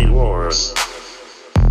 Movie Wars.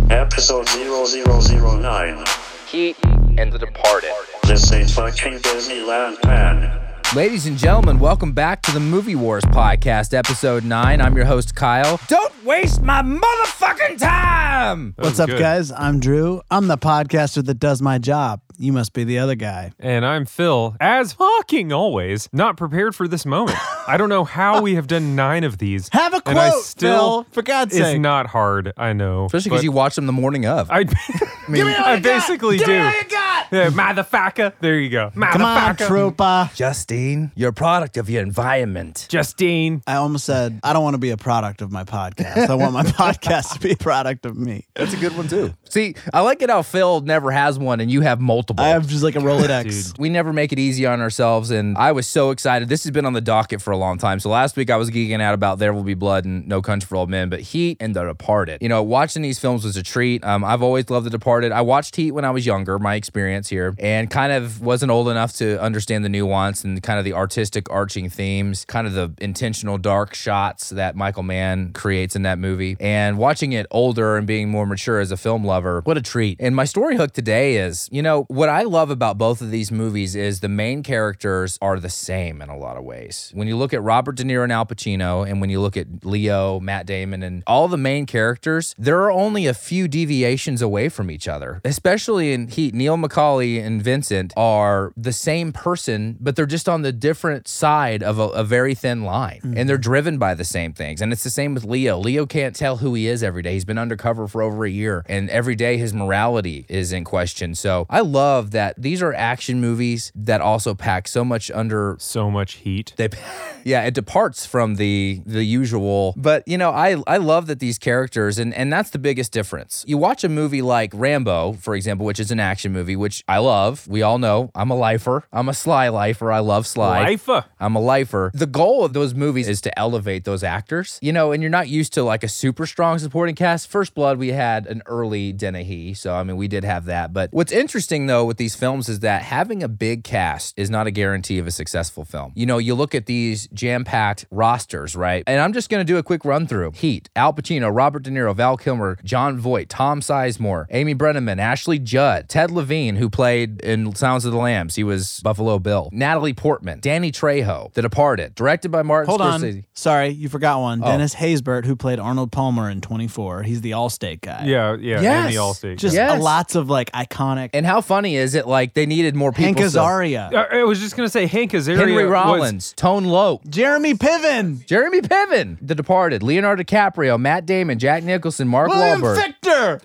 Episode 0009. Heat and The Departed. This ain't fucking Disneyland, man. Ladies and gentlemen, welcome back to the Movie Wars podcast, episode 9. I'm your host, Kyle. Don't waste my motherfucking time! What's up, good. guys? I'm Drew. I'm the podcaster that does my job. You must be the other guy. And I'm Phil, as fucking always, not prepared for this moment. I don't know how we have done nine of these. Have a and I quote, still, Phil, for God's sake. It's not hard, I know. Especially because you watch them the morning of. I, I basically do. Give me all you got! Yeah, motherfucker. There you go. Come on, Motherfucker. Troopa. Justine, you're a product of your environment. Justine. I almost said, I don't want to be a product of my podcast. I want my podcast to be a product of me. That's a good one, too. See, I like it how Phil never has one and you have multiple. I have just like a Rolodex. we never make it easy on ourselves and i was so excited this has been on the docket for a long time so last week i was geeking out about there will be blood and no country for old men but heat and the departed you know watching these films was a treat um, i've always loved the departed i watched heat when i was younger my experience here and kind of wasn't old enough to understand the nuance and kind of the artistic arching themes kind of the intentional dark shots that michael mann creates in that movie and watching it older and being more mature as a film lover what a treat and my story hook today is you know what i love about both of these movies is the main characters are the same in a lot of ways. When you look at Robert De Niro and Al Pacino, and when you look at Leo, Matt Damon, and all the main characters, there are only a few deviations away from each other. Especially in Heat, Neil McCauley and Vincent are the same person, but they're just on the different side of a, a very thin line, and they're mm-hmm. driven by the same things. And it's the same with Leo. Leo can't tell who he is every day. He's been undercover for over a year, and every day his morality is in question. So I love that these are action movies that also pack so much under So much heat. they yeah it departs from the the usual but you know i i love that these characters and and that's the biggest difference you watch a movie like rambo for example which is an action movie which i love we all know i'm a lifer i'm a sly lifer i love sly Life. I'm a lifer. The goal of those movies is to elevate those actors, you know, and you're not used to like a super strong supporting cast. First Blood, we had an early Dennehy, so I mean, we did have that. But what's interesting though with these films is that having a big cast is not a guarantee of a successful film. You know, you look at these jam packed rosters, right? And I'm just going to do a quick run through Heat, Al Pacino, Robert De Niro, Val Kilmer, Jon Voight, Tom Sizemore, Amy Brenneman, Ashley Judd, Ted Levine, who played in Sounds of the Lambs. He was Buffalo Bill, Natalie Portman, Danny Trejo, The Departed, directed by Martin Hold Scorsese. on. Sorry, you forgot one. Oh. Dennis Haysbert, who played Arnold Palmer in 24. He's the Allstate guy. Yeah, yeah. Yes. And the Allstate. Just Yes. a lots of like iconic. And how funny is it? Like they needed more people. Hank Azaria. Uh, I was just gonna say Hank Azaria Henry was- Rollins, Tone Loc, Jeremy Piven. Jeremy Piven, The Departed, Leonardo DiCaprio, Matt Damon, Jack Nicholson, Mark William Wahlberg, Fichter.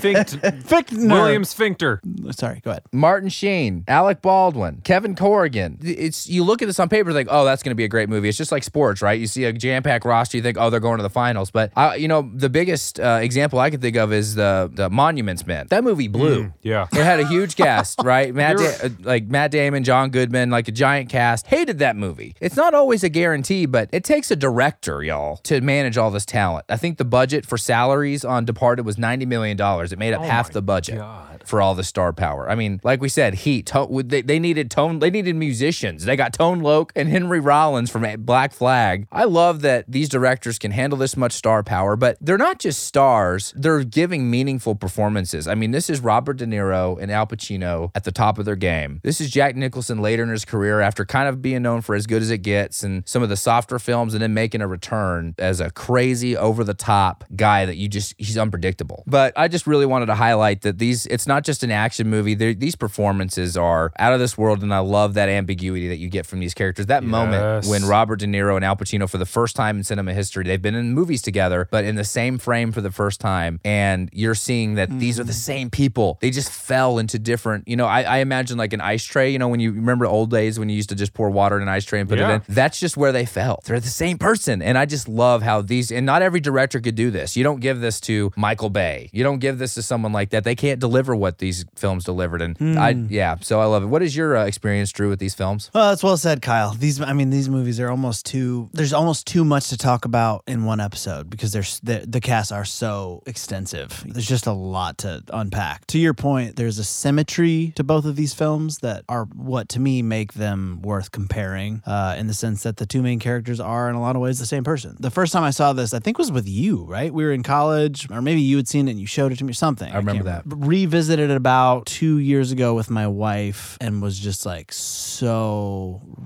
Finct- Fichtner. William Sphincter. Sorry, go ahead. Martin Sheen, Alec Baldwin, Kevin Corrigan. It's you look at this on paper, like, oh, that's going to be a great movie. It's just like sports, right? You see a jam packed roster, you think, oh, they're going to the finals. But I, you know, the biggest uh, example I can think of is the the Monuments Men. That movie blew. Yeah. It had a huge cast, right? Matt, da- uh, like Matt Damon, John Goodman, like a giant cast. Hated that movie. It's not always a guarantee, but it takes a director, y'all, to manage all this talent. I think the budget for salaries on Departed was ninety million dollars. It made up half the budget for all the star power. I mean, like we said, Heat. To- they, they needed tone. They needed musicians. They got Tone Loc and Henry Rollins from Black Flag. I love that these directors can handle this much star power, but they're not just stars. They're giving meaningful performances. I mean, this is Robert De Niro and Al Pacino at the top of their game. This is Jack Nicholson later in his career after kind of being known for as good as it gets and some of the softer films, and then making a return as a crazy, over the top guy that you just he's unpredictable. But I just really wanted to highlight that these it's not just an action movie. These performances are out of this world, and I love that ambiguity that you get from these characters. That moment when Robert De Niro and Al Pacino, for the first time in cinema history, they've been in movies together, but in the same frame for the first time, and you're seeing that these are the same people. They just fell into different. You know, I, I imagine like an ice tray. You know, when you remember old days when you used to just pour water in an ice tray and put Yeah. it in. That's just where they fell. They're the same person, and I just love how these. And not every director could do this. You don't give this to Michael Bay. You don't give this to someone like that. They can't deliver what these films delivered. And I, yeah, so I love it. What is your uh, experience, Drew, with these films? Well, that's well said, Kyle. These, I mean, these movies are almost too. There's almost too much to talk about in one episode because there's the, the casts are so extensive. There's just a lot to unpack. To your point, there's a symmetry to both of these films that are what to me make them worth comparing uh, in the sense that the two main characters are in a lot of ways the same person. The first time I saw this, I think was with you, right? We were in college, or maybe you had seen it and you showed it to me or something. I remember can't that. Revisited it about two years ago with my wife and was just like so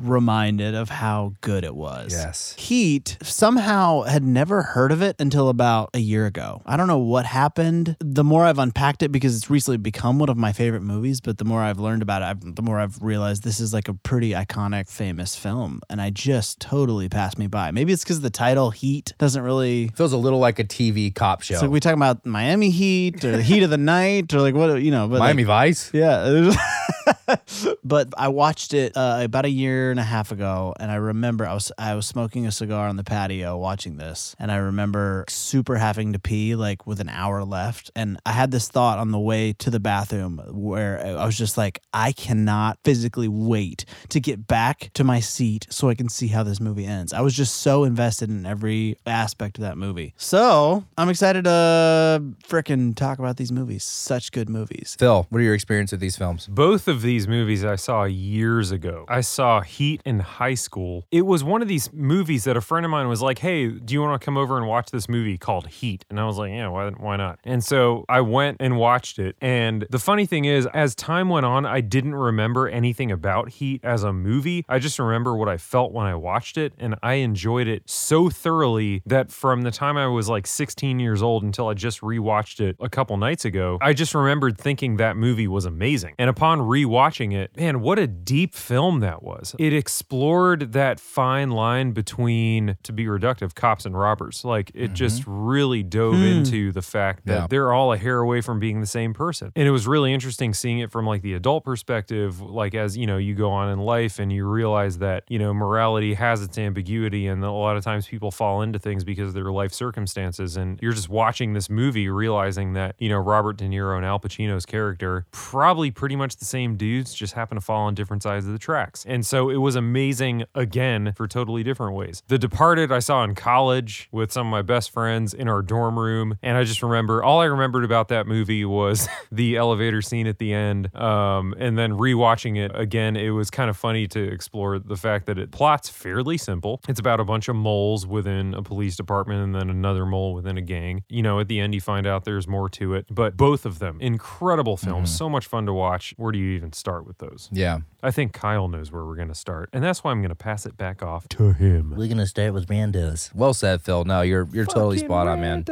reminded of how good it was. Yes. Heat somehow had never heard of it until about a year ago. I don't know what happened. The more I've unpacked it because it's recently become one of my favorite movies, but the more I've learned about it, I've, the more I've realized this is like a pretty iconic, famous film. And I just totally passed me by. Maybe it's because the title Heat doesn't really. Feels a little like a TV cop show. Like we talking about Miami Heat or the Heat of the Night or like what, you know, but like- Miami Vice. yeah. but I watched it uh, about a year and a half ago, and I remember I was I was smoking a cigar on the patio watching this, and I remember super having to pee like with an hour left, and I had this thought on the way to the bathroom where I was just like, I cannot physically wait to get back to my seat so I can see how this movie ends. I was just so invested in every aspect of that movie, so I'm excited to frickin' talk about these movies. Such good movies. Phil, what are your experience with these films? Both of these movies I saw years ago. I saw Heat in high school. It was one of these movies that a friend of mine was like, "Hey, do you want to come over and watch this movie called Heat?" And I was like, "Yeah, why why not?" And so I went and watched it. And the funny thing is, as time went on, I didn't remember anything about Heat as a movie. I just remember what I felt when I watched it, and I enjoyed it so thoroughly that from the time I was like 16 years old until I just rewatched it a couple nights ago, I just remembered thinking that movie was amazing. And upon rewatching it, man, what a deep film that was. It explored that fine line between, to be reductive, cops and robbers. Like it mm-hmm. just really dove hmm. into the fact that Yeah. they're all a hair away from being the same person. And it was really interesting seeing it from like the adult perspective, like as you know, you go on in life and you realize that, you know, morality has its ambiguity and a lot of times people fall into things because of their life circumstances. And you're just watching this movie realizing that, you know, Robert De Niro and Al Pacino's character, probably pretty much the same dudes, just happen to fall on different sides of the tracks. And so it was amazing again for totally different ways. The Departed I saw in college with some of my best friends in our dorm room. And I just remember all I remembered about that movie was the elevator scene at the end. Um, and then rewatching it again, it was kind of funny to explore the fact that it plots fairly simple. It's about a bunch of moles within a police department and then another mole within a gang. You know, at the end, you find out there's more to it. But both of them, incredible films, so much fun to watch. Where do you even start with those? Yeah. I think Kyle knows where we're going to start. And that's why I'm going to pass it back off to him. We're gonna start with randos. Well said, Phil. No, you're you're totally spot on, man.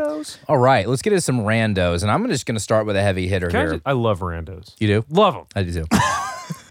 All right, let's get into some randos, and I'm just gonna start with a heavy hitter Can I, here. just- I love randos. you do? Love them. I do too.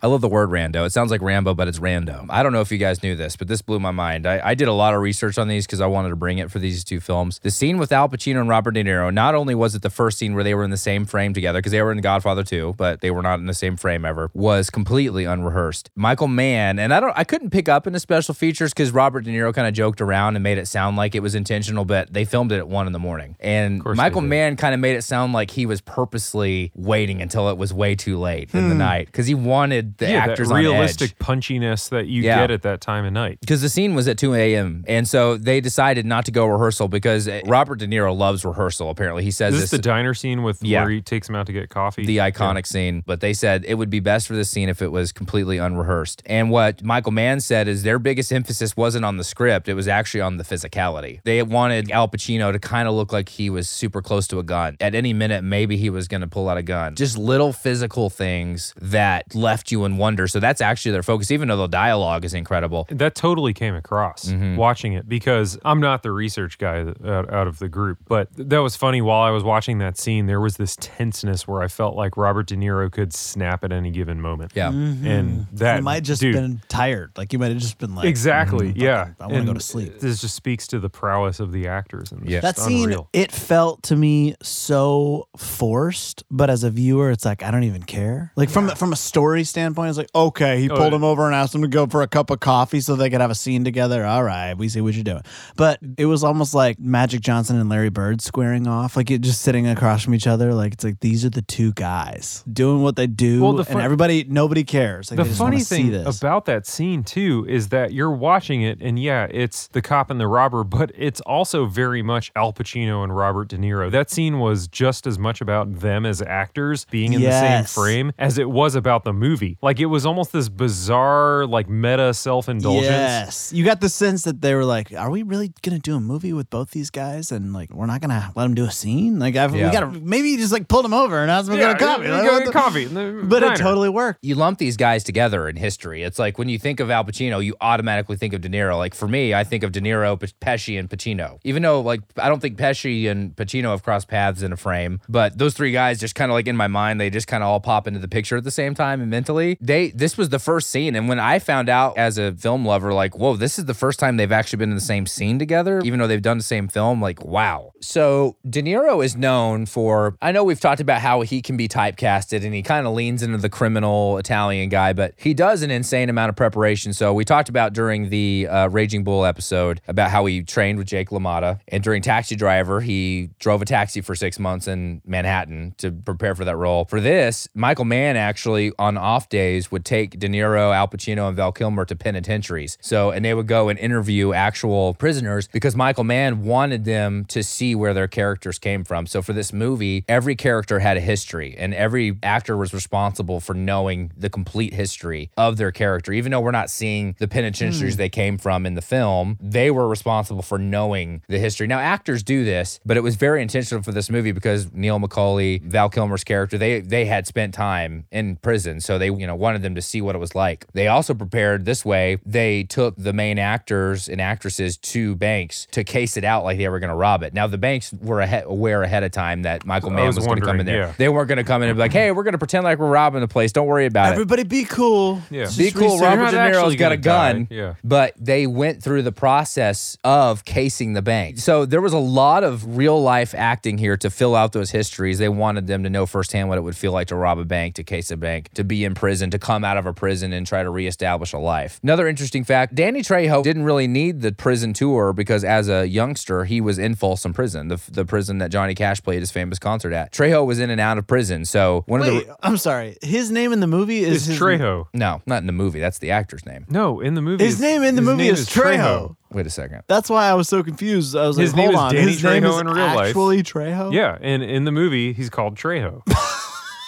I love the word rando. It sounds like Rambo, but it's rando. I don't know if you guys knew this, but this blew my mind. I, I did a lot of research on these because I wanted to bring it for these two films. The scene with Al Pacino and Robert De Niro, not only was it the first scene where they were in the same frame together, because they were in Godfather 2, but they were not in the same frame ever, was completely unrehearsed. Michael Mann, and I don't I couldn't pick up in the special features because Robert De Niro kind of joked around and made it sound like it was intentional, but they filmed it at one in the morning. And Michael. Mann kind of made it sound like he was purposely waiting until it was way too late in the hmm. night because he wanted the yeah, actors that realistic punchiness that you Yeah. get at that time of night. Because the scene was at 2 a.m. And so they decided not to go rehearsal because eh, Robert De Niro loves rehearsal, apparently. He says Is this, this the diner scene with Yeah. where he takes him out to get coffee? the iconic scene, but they said it would be best for this scene if it was completely unrehearsed. And what Michael Mann said is their biggest emphasis wasn't on the script, it was actually on the physicality. They wanted Al Pacino to kind of look like he was super close to a gun. At any minute, maybe he was going to pull out a gun. Just little physical things that left you in wonder. So that's actually their focus, even though the dialogue is incredible. That totally came across Mm-hmm. watching it because I'm not the research guy out, uh, out of the group. But that was funny. While I was watching that scene, there was this tenseness where I felt like Robert De Niro could snap at any given moment. Yeah. Mm-hmm. And that you might just dude, been tired. Like you might have just been like Exactly. Mm, yeah. I wanna go to sleep. This just speaks to the prowess of the actors. And Yeah. That scene, unreal. it felt to me so forced, but as a viewer, it's like I don't even care. Like from from a story standpoint, standpoint, it's like, okay, he Oh, pulled him over and asked him to go for a cup of coffee so they could have a scene together. All right, we see what you're doing. But it was almost like Magic Johnson and Larry Bird squaring off, like it just sitting across from each other. Like it's like these are the two guys doing what they do, Well, the and everybody, nobody cares. Like, the they just funny thing about that scene too is that you're watching it and yeah it's the cop and the robber but it's also very much al pacino and robert de niro that scene was just as much about them as actors being in Yes. the same frame as it was about the movie like it was almost this bizarre like meta self-indulgence Yes, you got the sense that they were like, "Are we really gonna do a movie with both these guys?" And like, we're not gonna let them do a scene. Like, I've, Yeah. we gotta maybe you just like pulled them over and asked them to get a coffee. you Like, go what get the- coffee in the But it totally worked. you lump these guys together in history. It's like when you think of Al Pacino, you automatically think of De Niro. Like for me, I think of De Niro, P- Pesci, and Pacino. Even though like I don't think Pesci and Pacino have crossed paths in a frame, but those three guys just kind of like in my mind, they just kind of all pop into the picture at the same time and mentally. They this was the first scene, and when I found out as a film lover, like whoa, this is the first time they've actually been in the same scene together, even though they've done the same film. Like wow. So De Niro is known for. I know we've talked about how he can be typecasted, and he kind of leans into the criminal Italian guy, but he does an insane amount of preparation. So we talked about during the uh, Raging Bull episode about how he trained with Jake LaMotta, and during Taxi Driver, he drove a taxi for six months in Manhattan to prepare for that role. For this, Michael Mann actually on off days would take De Niro, Al Pacino, and Val Kilmer to penitentiaries. So and they would go and interview actual prisoners because Michael Mann wanted them to see where their characters came from. So for this movie, every character had a history, and every actor was responsible for knowing the complete history of their character. Even though we're not seeing the penitentiaries hmm. they came from in the film, they were responsible for knowing the history. Now actors do this, but it was very intentional for this movie because Neil McCauley, Val Kilmer's character, they they had spent time in prison, so they you know wanted them to see what it was like. They also prepared this way. They took the main actors and actresses to banks to case it out like they were going to rob it. Now the banks were ahead, aware ahead of time that Michael I Mann was was, going to come in there. yeah. They weren't going to come in and be like, "Hey, we're going to pretend like we're robbing the place. Don't worry about it." Everybody be cool. Yeah. Just Be cool. so Robert De Niro's got a gun. die. Yeah. But they went through the process of casing the bank. So there was a lot of real life acting here to fill out those histories. They wanted them to know firsthand what it would feel like to rob a bank, to case a bank, to be in prison, to come out of a prison and try to reestablish a life. Another interesting fact Danny Trejo didn't really need the prison tour because as a youngster, he was in Folsom Prison, the, the prison that Johnny Cash played his famous concert at. Trejo was in and out of prison. So one of the. I'm sorry. His name in the movie is his, Trejo. No, not in the movie. That's the actor's name. No, in the movie. His it's- name in the movie name is Trejo. Wait a second. That's why I was so confused. I was His like, hold on. Danny his name Trejo is in real life. actually Trejo. Yeah, and in the movie, he's called Trejo.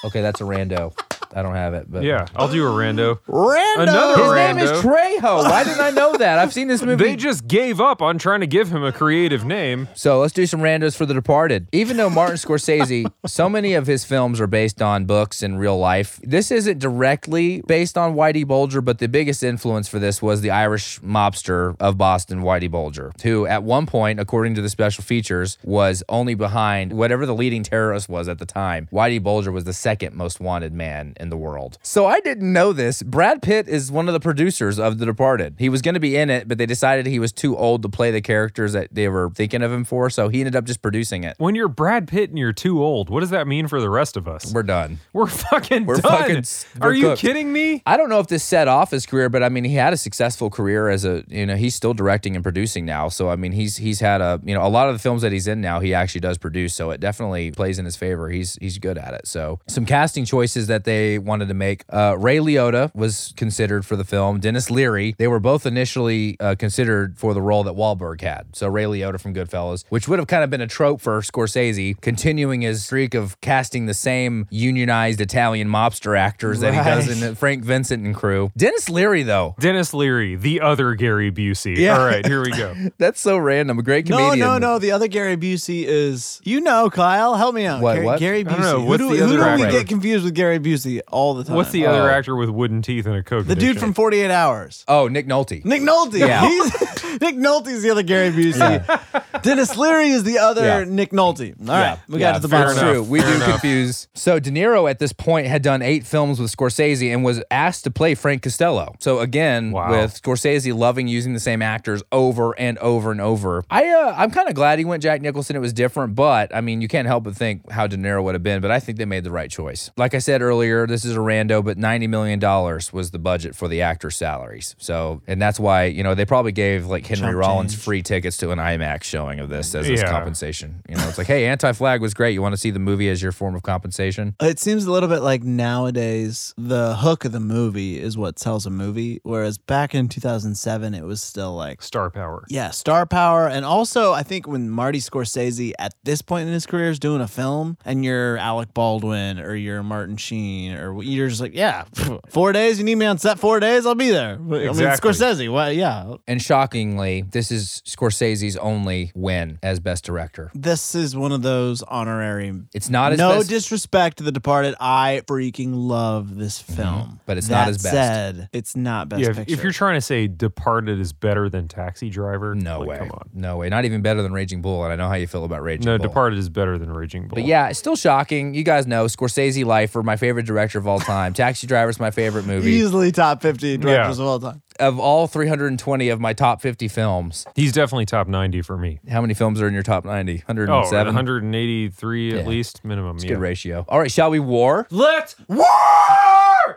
Okay, that's a rando. I don't have it, but yeah, I'll do a rando. Rando. Another His rando. name is Trejo. Why didn't I know that? I've seen this movie. They just gave up on trying to give him a creative name. So let's do some randos for The Departed. Even though Martin Scorsese, so many of his films are based on books and real life, this isn't directly based on Whitey Bulger, but the biggest influence for this was the Irish mobster of Boston, Whitey Bulger, who at one point, according to the special features, was only behind whatever the leading terrorist was at the time. Whitey Bulger was the second most wanted man in the world. So I didn't know this. Brad Pitt is one of the producers of The Departed. He was going to be in it, but they decided he was too old to play the characters that they were thinking of him for, so he ended up just producing it. When you're Brad Pitt and you're too old, what does that mean for the rest of us? We're done. We're fucking We're done. fucking we're Are you cooked. kidding me? I don't know if this set off his career, but I mean, he had a successful career as a, you know, he's still directing and producing now. So I mean, he's he's had a, you know, a lot of the films that he's in now, he actually does produce. So it definitely plays in his favor. He's he's good at it. So some casting choices that they wanted to make. Uh, Ray Liotta was considered for the film. Denis Leary. They were both initially uh, considered for the role that Wahlberg had. So Ray Liotta from Goodfellas, which would have kind of been a trope for Scorsese, continuing his streak of casting the same unionized Italian mobster actors that he does Right. in Frank Vincent and crew. Denis Leary, though, Denis Leary, the other Gary Busey. Yeah. All right, here we go. that's so random. A great No, comedian. no, no. No. The other Gary Busey is you know Kyle. Help me out. What, Gary, what? Gary I Busey. don't know. Who do, the who do we get confused with Gary Busey all the time? What's the other Oh. actor with wooden teeth and a coke? the dude addiction? from 48 Hours? Oh, Nick Nolte. Nick Nolte. Yeah. He's, Nick Nolte's the other Gary Busey. Denis Leary is the other Yeah. Nick Nolte. All right, we Yeah, got to the fair bottom. enough. True. We Fair do enough. confuse. So De Niro at this point had done eight films with Scorsese and was asked to play Frank Costello. So again, Wow. with Scorsese loving using the same actors over and over and over. I uh, I'm kind of glad he went Jack Nicholson. It was different, but I mean, you can't help but think how De Niro would have been. But I think they made the right choice. Like I said earlier, this is a rando, but ninety million dollars was the budget for the actors' salaries. So, and that's why you know they probably gave like Henry Chump Rollins change. free tickets to an IMAX showing of this as his Yeah. compensation. You know, it's like, hey, Anti Flag was great. You want to see the movie as your form of compensation? It seems a little bit like nowadays the hook of the movie is what sells a movie, whereas back in 2007 it was still like Star power. yeah, star power, and also I think when Marty Scorsese at this point in his career is doing a film, and you're Alec Baldwin or you're Martin Sheen, or you're just like, yeah, four days, you need me on set four days, I'll be there. I mean, Exactly. Scorsese, well, yeah, And shockingly, this is Scorsese's only win as best director. this is one of those honorary. It's not as no best, disrespect to The Departed, I freaking love this mm-hmm. film, but it's not as his best. Said, it's not best Yeah, if, picture. if you're trying to say Departed is better than Taxi Driver, No like, way. Come on. No way. Not even better than Raging Bull. And I know how you feel about Raging No, Bull. Departed is better than Raging Bull. But yeah, it's still shocking. You guys know Scorsese life Lifer, my favorite director of all time. Taxi Driver's my favorite movie. easily top 50 directors Yeah. of all time. Of all 320 of my top 50 films, he's definitely top 90 for me. how many films are in your top 90? Oh, 107? 183 Yeah. at least minimum. It's yeah. good ratio. All right, shall we war? Let's war!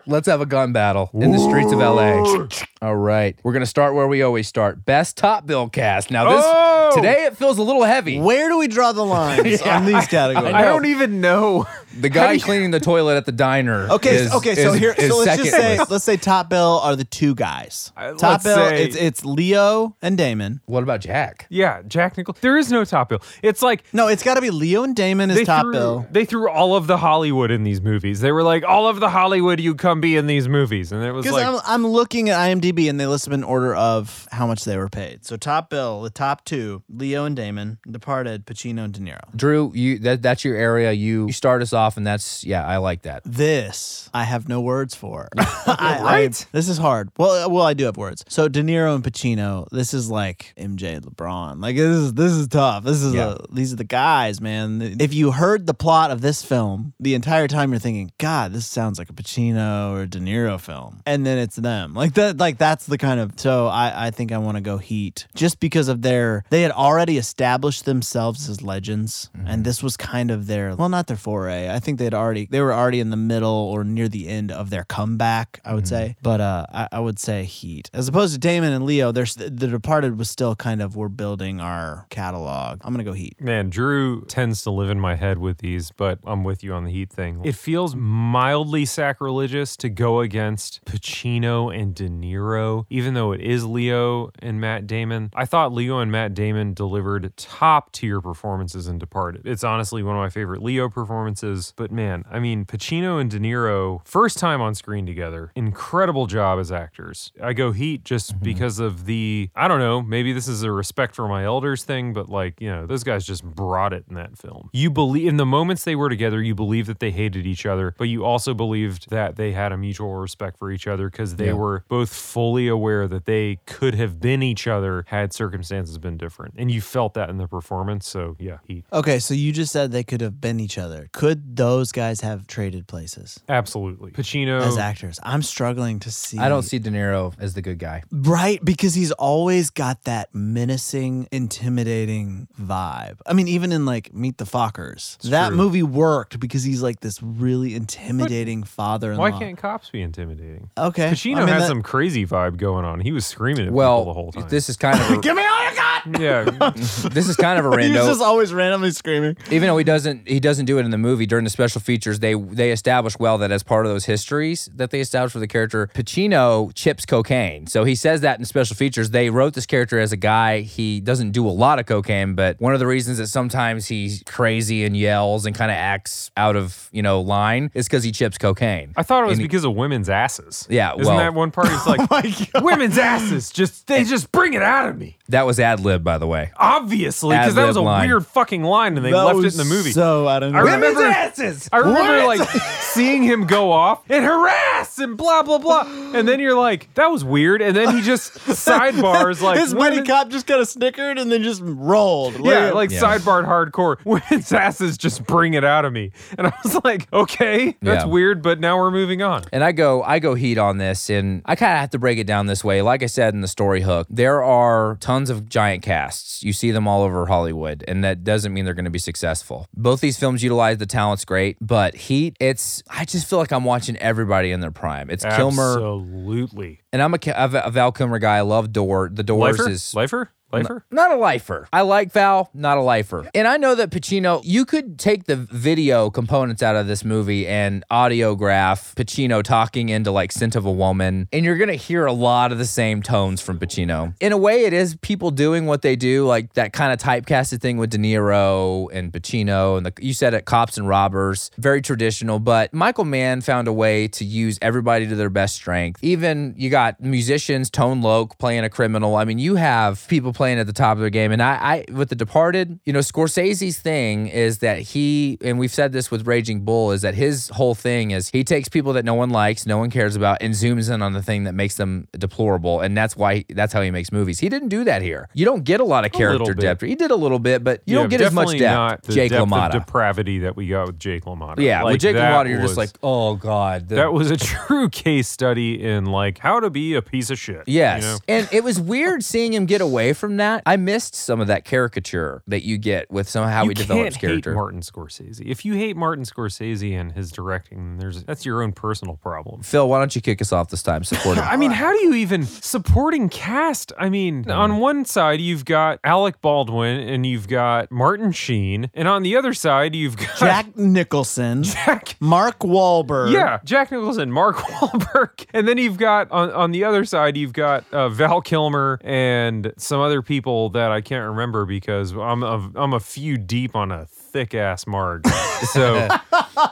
Let's have a gun battle in the streets of LA. All right. We're going to start where we always start. Best Top Bill cast. Now this Oh! today it feels a little heavy. Where do we draw the lines on these categories? I don't even know. The guy cleaning the toilet at the diner. Okay, is- okay, so is- here, is so let's just say, list. let's say top bill are the two guys. Uh, top bill, say- it's it's Leo and Damon. What about Jack? Yeah, Jack Nicholson. There is no top bill. It's like No, it's got to be Leo and Damon is top threw, bill. They threw all of the Hollywood in these movies. They were like, all of the Hollywood you come be in these movies, and it was Because like, I'm, I'm looking at IMDb and they list them in order of how much they were paid. So top bill, the top two, Leo and Damon, Departed, Pacino and De Niro. Drew, you that that's your area. You, you start us off, and that's yeah, I like that. This I have no words for. I, I- Right? this is hard. Well, well, I do have words. So De Niro and Pacino. This is like MJ LeBron. Like this is this is tough. This is Yeah. a, these are the guys, man. If you heard the plot of this film, the entire time you're thinking, God, this sounds like a Pacino or De Niro film, and then it's them. Like that. Like that's the kind of. So I I think I want to go Heat just because of their. They had already established themselves as legends, and this was kind of their. Well, not their foray. I think they'd already. They were already in the middle or near the end of their comeback. I would say, but uh, I, I would say Heat as opposed to Damon and Leo. There's the Departed was still kind of we're building our catalog. I'm gonna go Heat. Man, Drew tends to live in my head with these, but I'm with you on the Heat thing. It feels mildly sacrilegious to go against Pacino and De Niro, even though it is Leo and Matt Damon. I thought Leo and Matt Damon delivered top tier performances in Departed. It's honestly one of my favorite Leo performances, but man, I mean, Pacino and De Niro, first time on screen together, incredible job as actors. I go Heat just mm-hmm. because of the, I don't know, maybe this is a respect for my elders thing, but like, you know, those guys just brought it in that film. You believe, in the moments they were together, you believe that they hated each other, but you also believed that they had a mutual respect for each other because they Yeah. were both fully aware that they could have been each other had circumstances been different. And you felt that in the performance. So yeah, Heat. Okay, so you just said they could have been each other. Could those guys have traded places Absolutely. Pacino. as actors? I'm struggling to see. I don't see De Niro as the good guy. Right, because he's always got that menacing, intimidating vibe. I mean, even in like Meet the Fockers, that true. movie worked because he's like this really intimidating father-in-law. Why can't cops be intimidating? Okay, Pacino I mean, had that- some crazy vibe going on. He was screaming at Well, people the whole time. this is kind of a, Give me all you got. yeah, this is kind of a random. He's rando. just always randomly screaming. even though he doesn't he doesn't do it in the movie during the special features they they establish well that as part of those histories that they establish for the character Pacino chips cocaine so he says that in special features they wrote this character as a guy he doesn't do a lot of cocaine but one of the reasons that sometimes he's crazy and yells and kind of acts out of you know line is because he chips cocaine I thought it was And he- because of women's asses. Yeah, isn't well- that one part? He's like, oh women's asses, just they just bring it out of me. that was ad lib by the way Obviously, because that was a line. weird fucking line, and they left it in the movie. So I don't know. I remember, I remember like seeing him go off and harass and blah blah blah, and then you're like, that was weird, and then he just sidebars like his buddy women- cop just kind of snickered and then just rolled. Yeah, like Yeah. sidebarred hardcore. Women's asses just bring it out of me. And I was like, okay, that's Yeah. weird, but now we're moving on. And I go, I go heat on this, and I kind of have to break it down this way. Like I said in the story hook, there are tons of giant casts. casts. You see them all over Hollywood, and that doesn't mean they're going to be successful. Both these films utilize the talent's great, but Heat, it's I just feel like I'm watching everybody in their prime. It's Kilmer, Absolutely. And I'm a, a Val Kilmer guy. I love Door. The Doors Lifer? is Lifer? Lifer? not a lifer. I like Val, not a lifer. And I know that Pacino, you could take the video components out of this movie and audiograph Pacino talking into like Scent of a Woman, and you're going to hear a lot of the same tones from Pacino. In a way, it is people doing what they do, like that kind of typecasted thing with De Niro and Pacino. And the, you said it, cops and robbers, very traditional. But Michael Mann found a way to use everybody to their best strength. Even you got musicians, Tone Loc playing a criminal. I mean, you have people playing at the top of their game. And I, I with The Departed, you know, Scorsese's thing is that he, and we've said this with Raging Bull, is that his whole thing is he takes people that no one likes, no one cares about, and zooms in on the thing that makes them deplorable. And that's why, that's how he makes movies. He didn't do that here. You don't get a lot of character depth. He did a little bit, but you Yeah, don't get as much depth. Not the Jake depth LaMotta. Of depravity that we got with Jake LaMotta. yeah, Like, with Jake LaMotta, you're just like, oh God. the- that was a true case study in like how to be a piece of shit. you Yes. know? And it was weird seeing him get away from that. I missed some of that caricature that you get with some how you he can't develops hate character. Martin Scorsese. If you hate Martin Scorsese and his directing, then there's that's your own personal problem. Phil, why don't you kick us off this time? Support him. I mean, how do you even supporting cast? I mean, on one side you've got Alec Baldwin and you've got Martin Sheen, and on the other side you've got Jack Nicholson, Jack Mark Wahlberg. Yeah, Jack Nicholson, Mark Wahlberg, and then you've got on on the other side you've got uh, Val Kilmer and some other people that I can't remember because I'm a, I'm a few deep on a thick ass marg. So,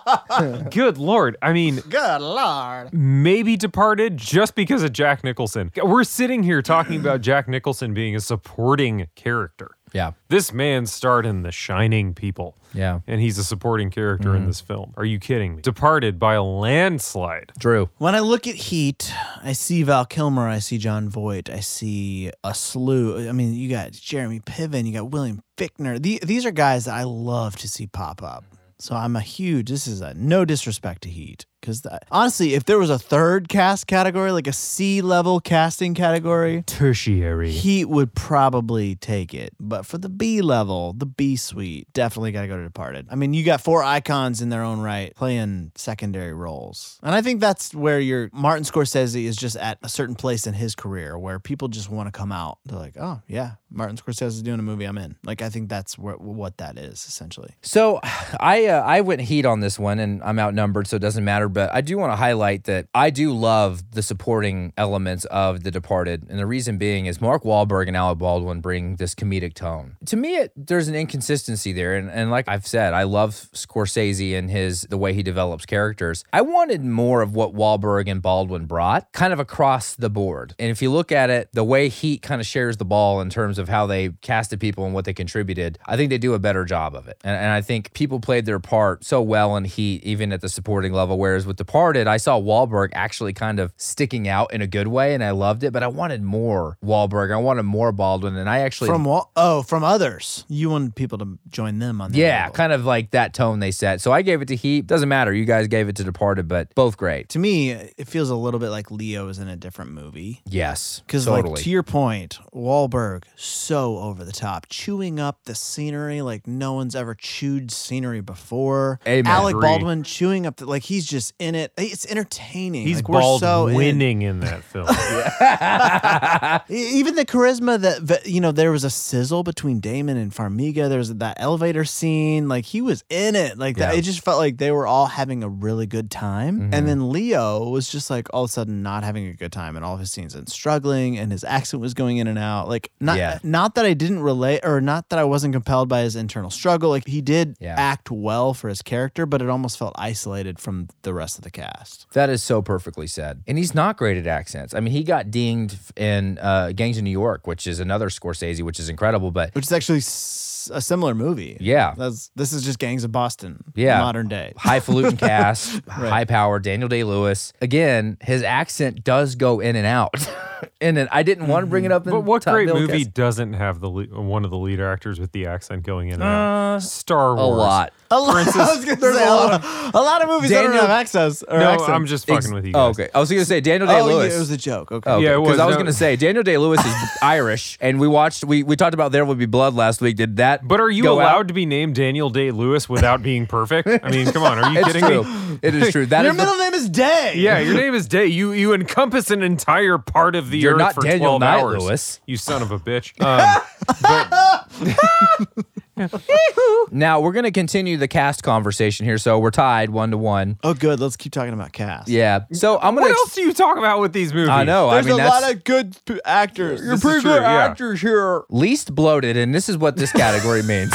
good lord, I mean. Good lord. Maybe Departed just because of Jack Nicholson. We're sitting here talking about Jack Nicholson being a supporting character. Yeah. This man starred in The Shining People. Yeah. And he's a supporting character in mm-hmm. this film. Are you kidding me? Departed by a landslide. Drew. When I look at Heat, I see Val Kilmer, I see Jon Voight, I see a slew. I mean, you got Jeremy Piven, you got William Fichtner. The, these are guys that I love to see pop up. So I'm a huge. This is a no disrespect to Heat because honestly, if there was a third cast category, like a C level casting category, Tertiary. Heat would probably take it. But for the B level, the B suite, definitely got to go to Departed. I mean, you got four icons in their own right playing secondary roles. And I think that's where your Martin Scorsese is just at a certain place in his career where people just want to come out. They're like, oh, yeah, Martin Scorsese is doing a movie I'm in. Like, I think that's where, what that is essentially. So I uh, I went heat on this one, and I'm outnumbered, so it doesn't matter. But I do want to highlight that I do love the supporting elements of The Departed, and the reason being is Mark Wahlberg and Alec Baldwin bring this comedic tone. To me, it, there's an inconsistency there, and, and like I've said, I love Scorsese and his the way he develops characters. I wanted more of what Wahlberg and Baldwin brought, kind of across the board. And if you look at it, the way Heat kind of shares the ball in terms of how they casted people and what they contributed, I think they do a better job of it. And, and I think people played their part so well in Heat, even at the supporting level. Whereas with Departed, I saw Wahlberg actually kind of sticking out in a good way, and I loved it. But I wanted more Wahlberg. I wanted more Baldwin, and I actually From Wal- oh, from others. You wanted people to join them on that yeah, level. kind of like that tone they set. So I gave it to Heat. Doesn't matter. You guys gave it to Departed, but both great. To me, it feels a little bit like Leo is in a different movie. Yes, Because, totally. like, to your point, Wahlberg, so over the top, chewing up the scenery like no one's ever chewed scenery before. Amen. Alec Baldwin chewing up, the, like, he's just in it. It's entertaining. He's like, bald so winning in that film. Even the charisma that, you know, there was a sizzle between Damon and Farmiga. There was that elevator scene. Like, he was in it. Like, that, it just felt like they were all having a really good time. Mhm. And then Leo was just like all of a sudden not having a good time in all of his scenes and struggling, and his accent was going in and out. Like, not, Yeah. not that I didn't relate or not that I wasn't compelled by his internal struggle. Like, he did Yeah. act well for his character, but it almost felt isolated from the rest of the cast. That is so perfectly said. And he's not great at accents. I mean, he got dinged in uh, Gangs of New York, which is another Scorsese, which is incredible. But Which is actually s- a similar movie. yeah, That's this is just Gangs of Boston. Yeah. Modern day. highfalutin cast, high power, Daniel Day Lewis. Again, his accent does go in and out. and then I didn't want to bring it up. In but what great movie cast. doesn't have the le- one of the lead actors with the accent going in and Uh, out? Star A Wars. lot. A lot, Princess- I was there's say, a a, lot lot, a lot of movies don't Daniel- have access. Or no, accent. I'm just fucking with you. Oh, okay. I was going to say Daniel Day Oh, Lewis. yeah, it was a joke. Okay. Oh, Yeah, because was. I was No- going to say Daniel Day Lewis is Irish, and we watched we we talked about There Will Be Blood last week. Did that? But are you go allowed out? to be named Daniel Day Lewis without being perfect? I mean, come on, are you It's kidding true. me? It is true. That Your is the- middle name is Day. Yeah, your name is Day. You you encompass an entire part of the You're earth not for Daniel 12 Knight, hours. Lewis. You son of a bitch. Um, but now we're going to continue the cast conversation here. So we're tied one to one. Oh, good. Let's keep talking about cast. Yeah. So I'm going to. what to. else do you talk about with these movies? I know. There's I mean, a that's, lot of good p- actors. You're pretty good actors here. Least bloated, and this is what this category means.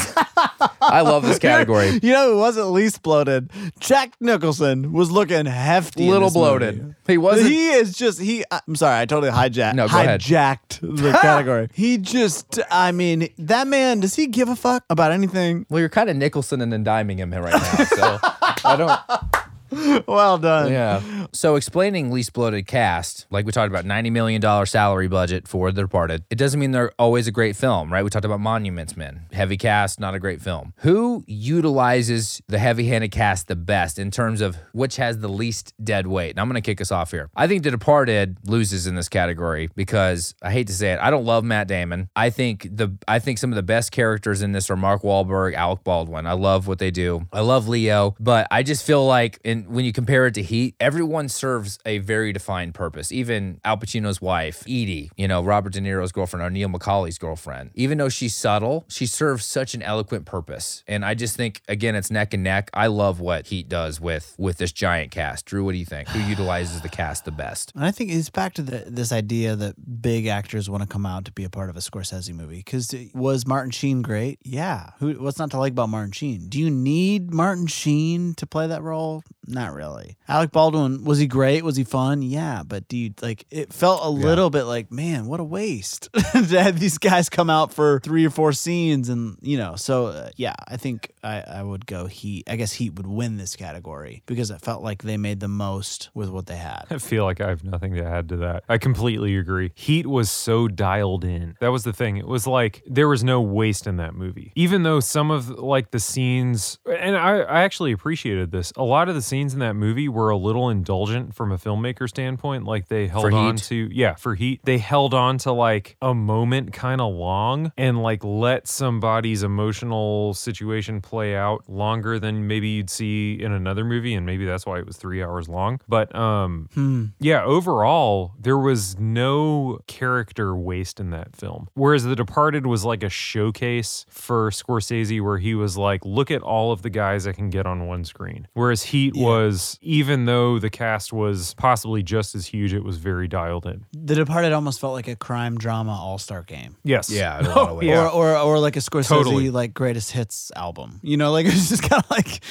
I love this category. You know who wasn't least bloated? Jack Nicholson was looking hefty. Little bloated. movie. He wasn't. He is just he. I'm sorry, I totally hijacked. No, go ahead. hijacked the category. He just, I mean, that man. Does he give a fuck about anything? well, you're kind of Nicholson and then diming him right now. So I don't. Well done. Yeah. So explaining least bloated cast, like we talked about, ninety million dollar salary budget for The Departed. It doesn't mean they're always a great film, right? We talked about Monuments Men, heavy cast, not a great film. Who utilizes the heavy-handed cast the best in terms of which has the least dead weight? And I'm going to kick us off here. I think The Departed loses in this category because I hate to say it, I don't love Matt Damon. I think the I think some of the best characters in this are Mark Wahlberg, Alec Baldwin. I love what they do. I love Leo, but I just feel like in when you compare it to Heat, everyone serves a very defined purpose. Even Al Pacino's wife, Edie, you know, Robert De Niro's girlfriend or Neil McCauley's girlfriend. Even though she's subtle, she serves such an eloquent purpose. And I just think again it's neck and neck. I love what Heat does with with this giant cast. Drew, what do you think? Who utilizes the cast the best? And I think it's back to the, this idea that big actors want to come out to be a part of a Scorsese movie. Because was Martin Sheen great? Yeah. Who? What's not to like about Martin Sheen? Do you need Martin Sheen to play that role? Not really. Alec Baldwin was he great? Was he fun? Yeah. But do you like? It felt a little bit like, man, what a waste to have these guys come out for three or four scenes, and you know. So uh, yeah, I think I, I would go Heat. I guess Heat would win this category because it felt like they made the most with what they had. I feel like I have nothing to add to that. I completely agree. Heat was so dialed in. That was the thing. It was like there was no waste in that movie. Even though some of like the scenes and I, I actually appreciated this. A lot of the scenes in that movie were a little indulgent from a filmmaker standpoint. Like they held For on Heat? to yeah, for Heat. They held on to like a moment kind of long and like let somebody's emotional situation play out longer than maybe you'd see in another movie and maybe that's why it was 3 hours long. But um yeah, overall, there was no character waste in that film. Whereas The Departed was like a showcase for Scorsese where he was like, look at all of the guys I can get on one screen. Whereas Heat was, even though the cast was possibly just as huge, it was very dialed in. The Departed almost felt like a crime drama all star game. Yes. Yeah, in a lot of ways. Yeah. Or, or or like a Scorsese Totally. like greatest hits album. You know, like it's just kind of like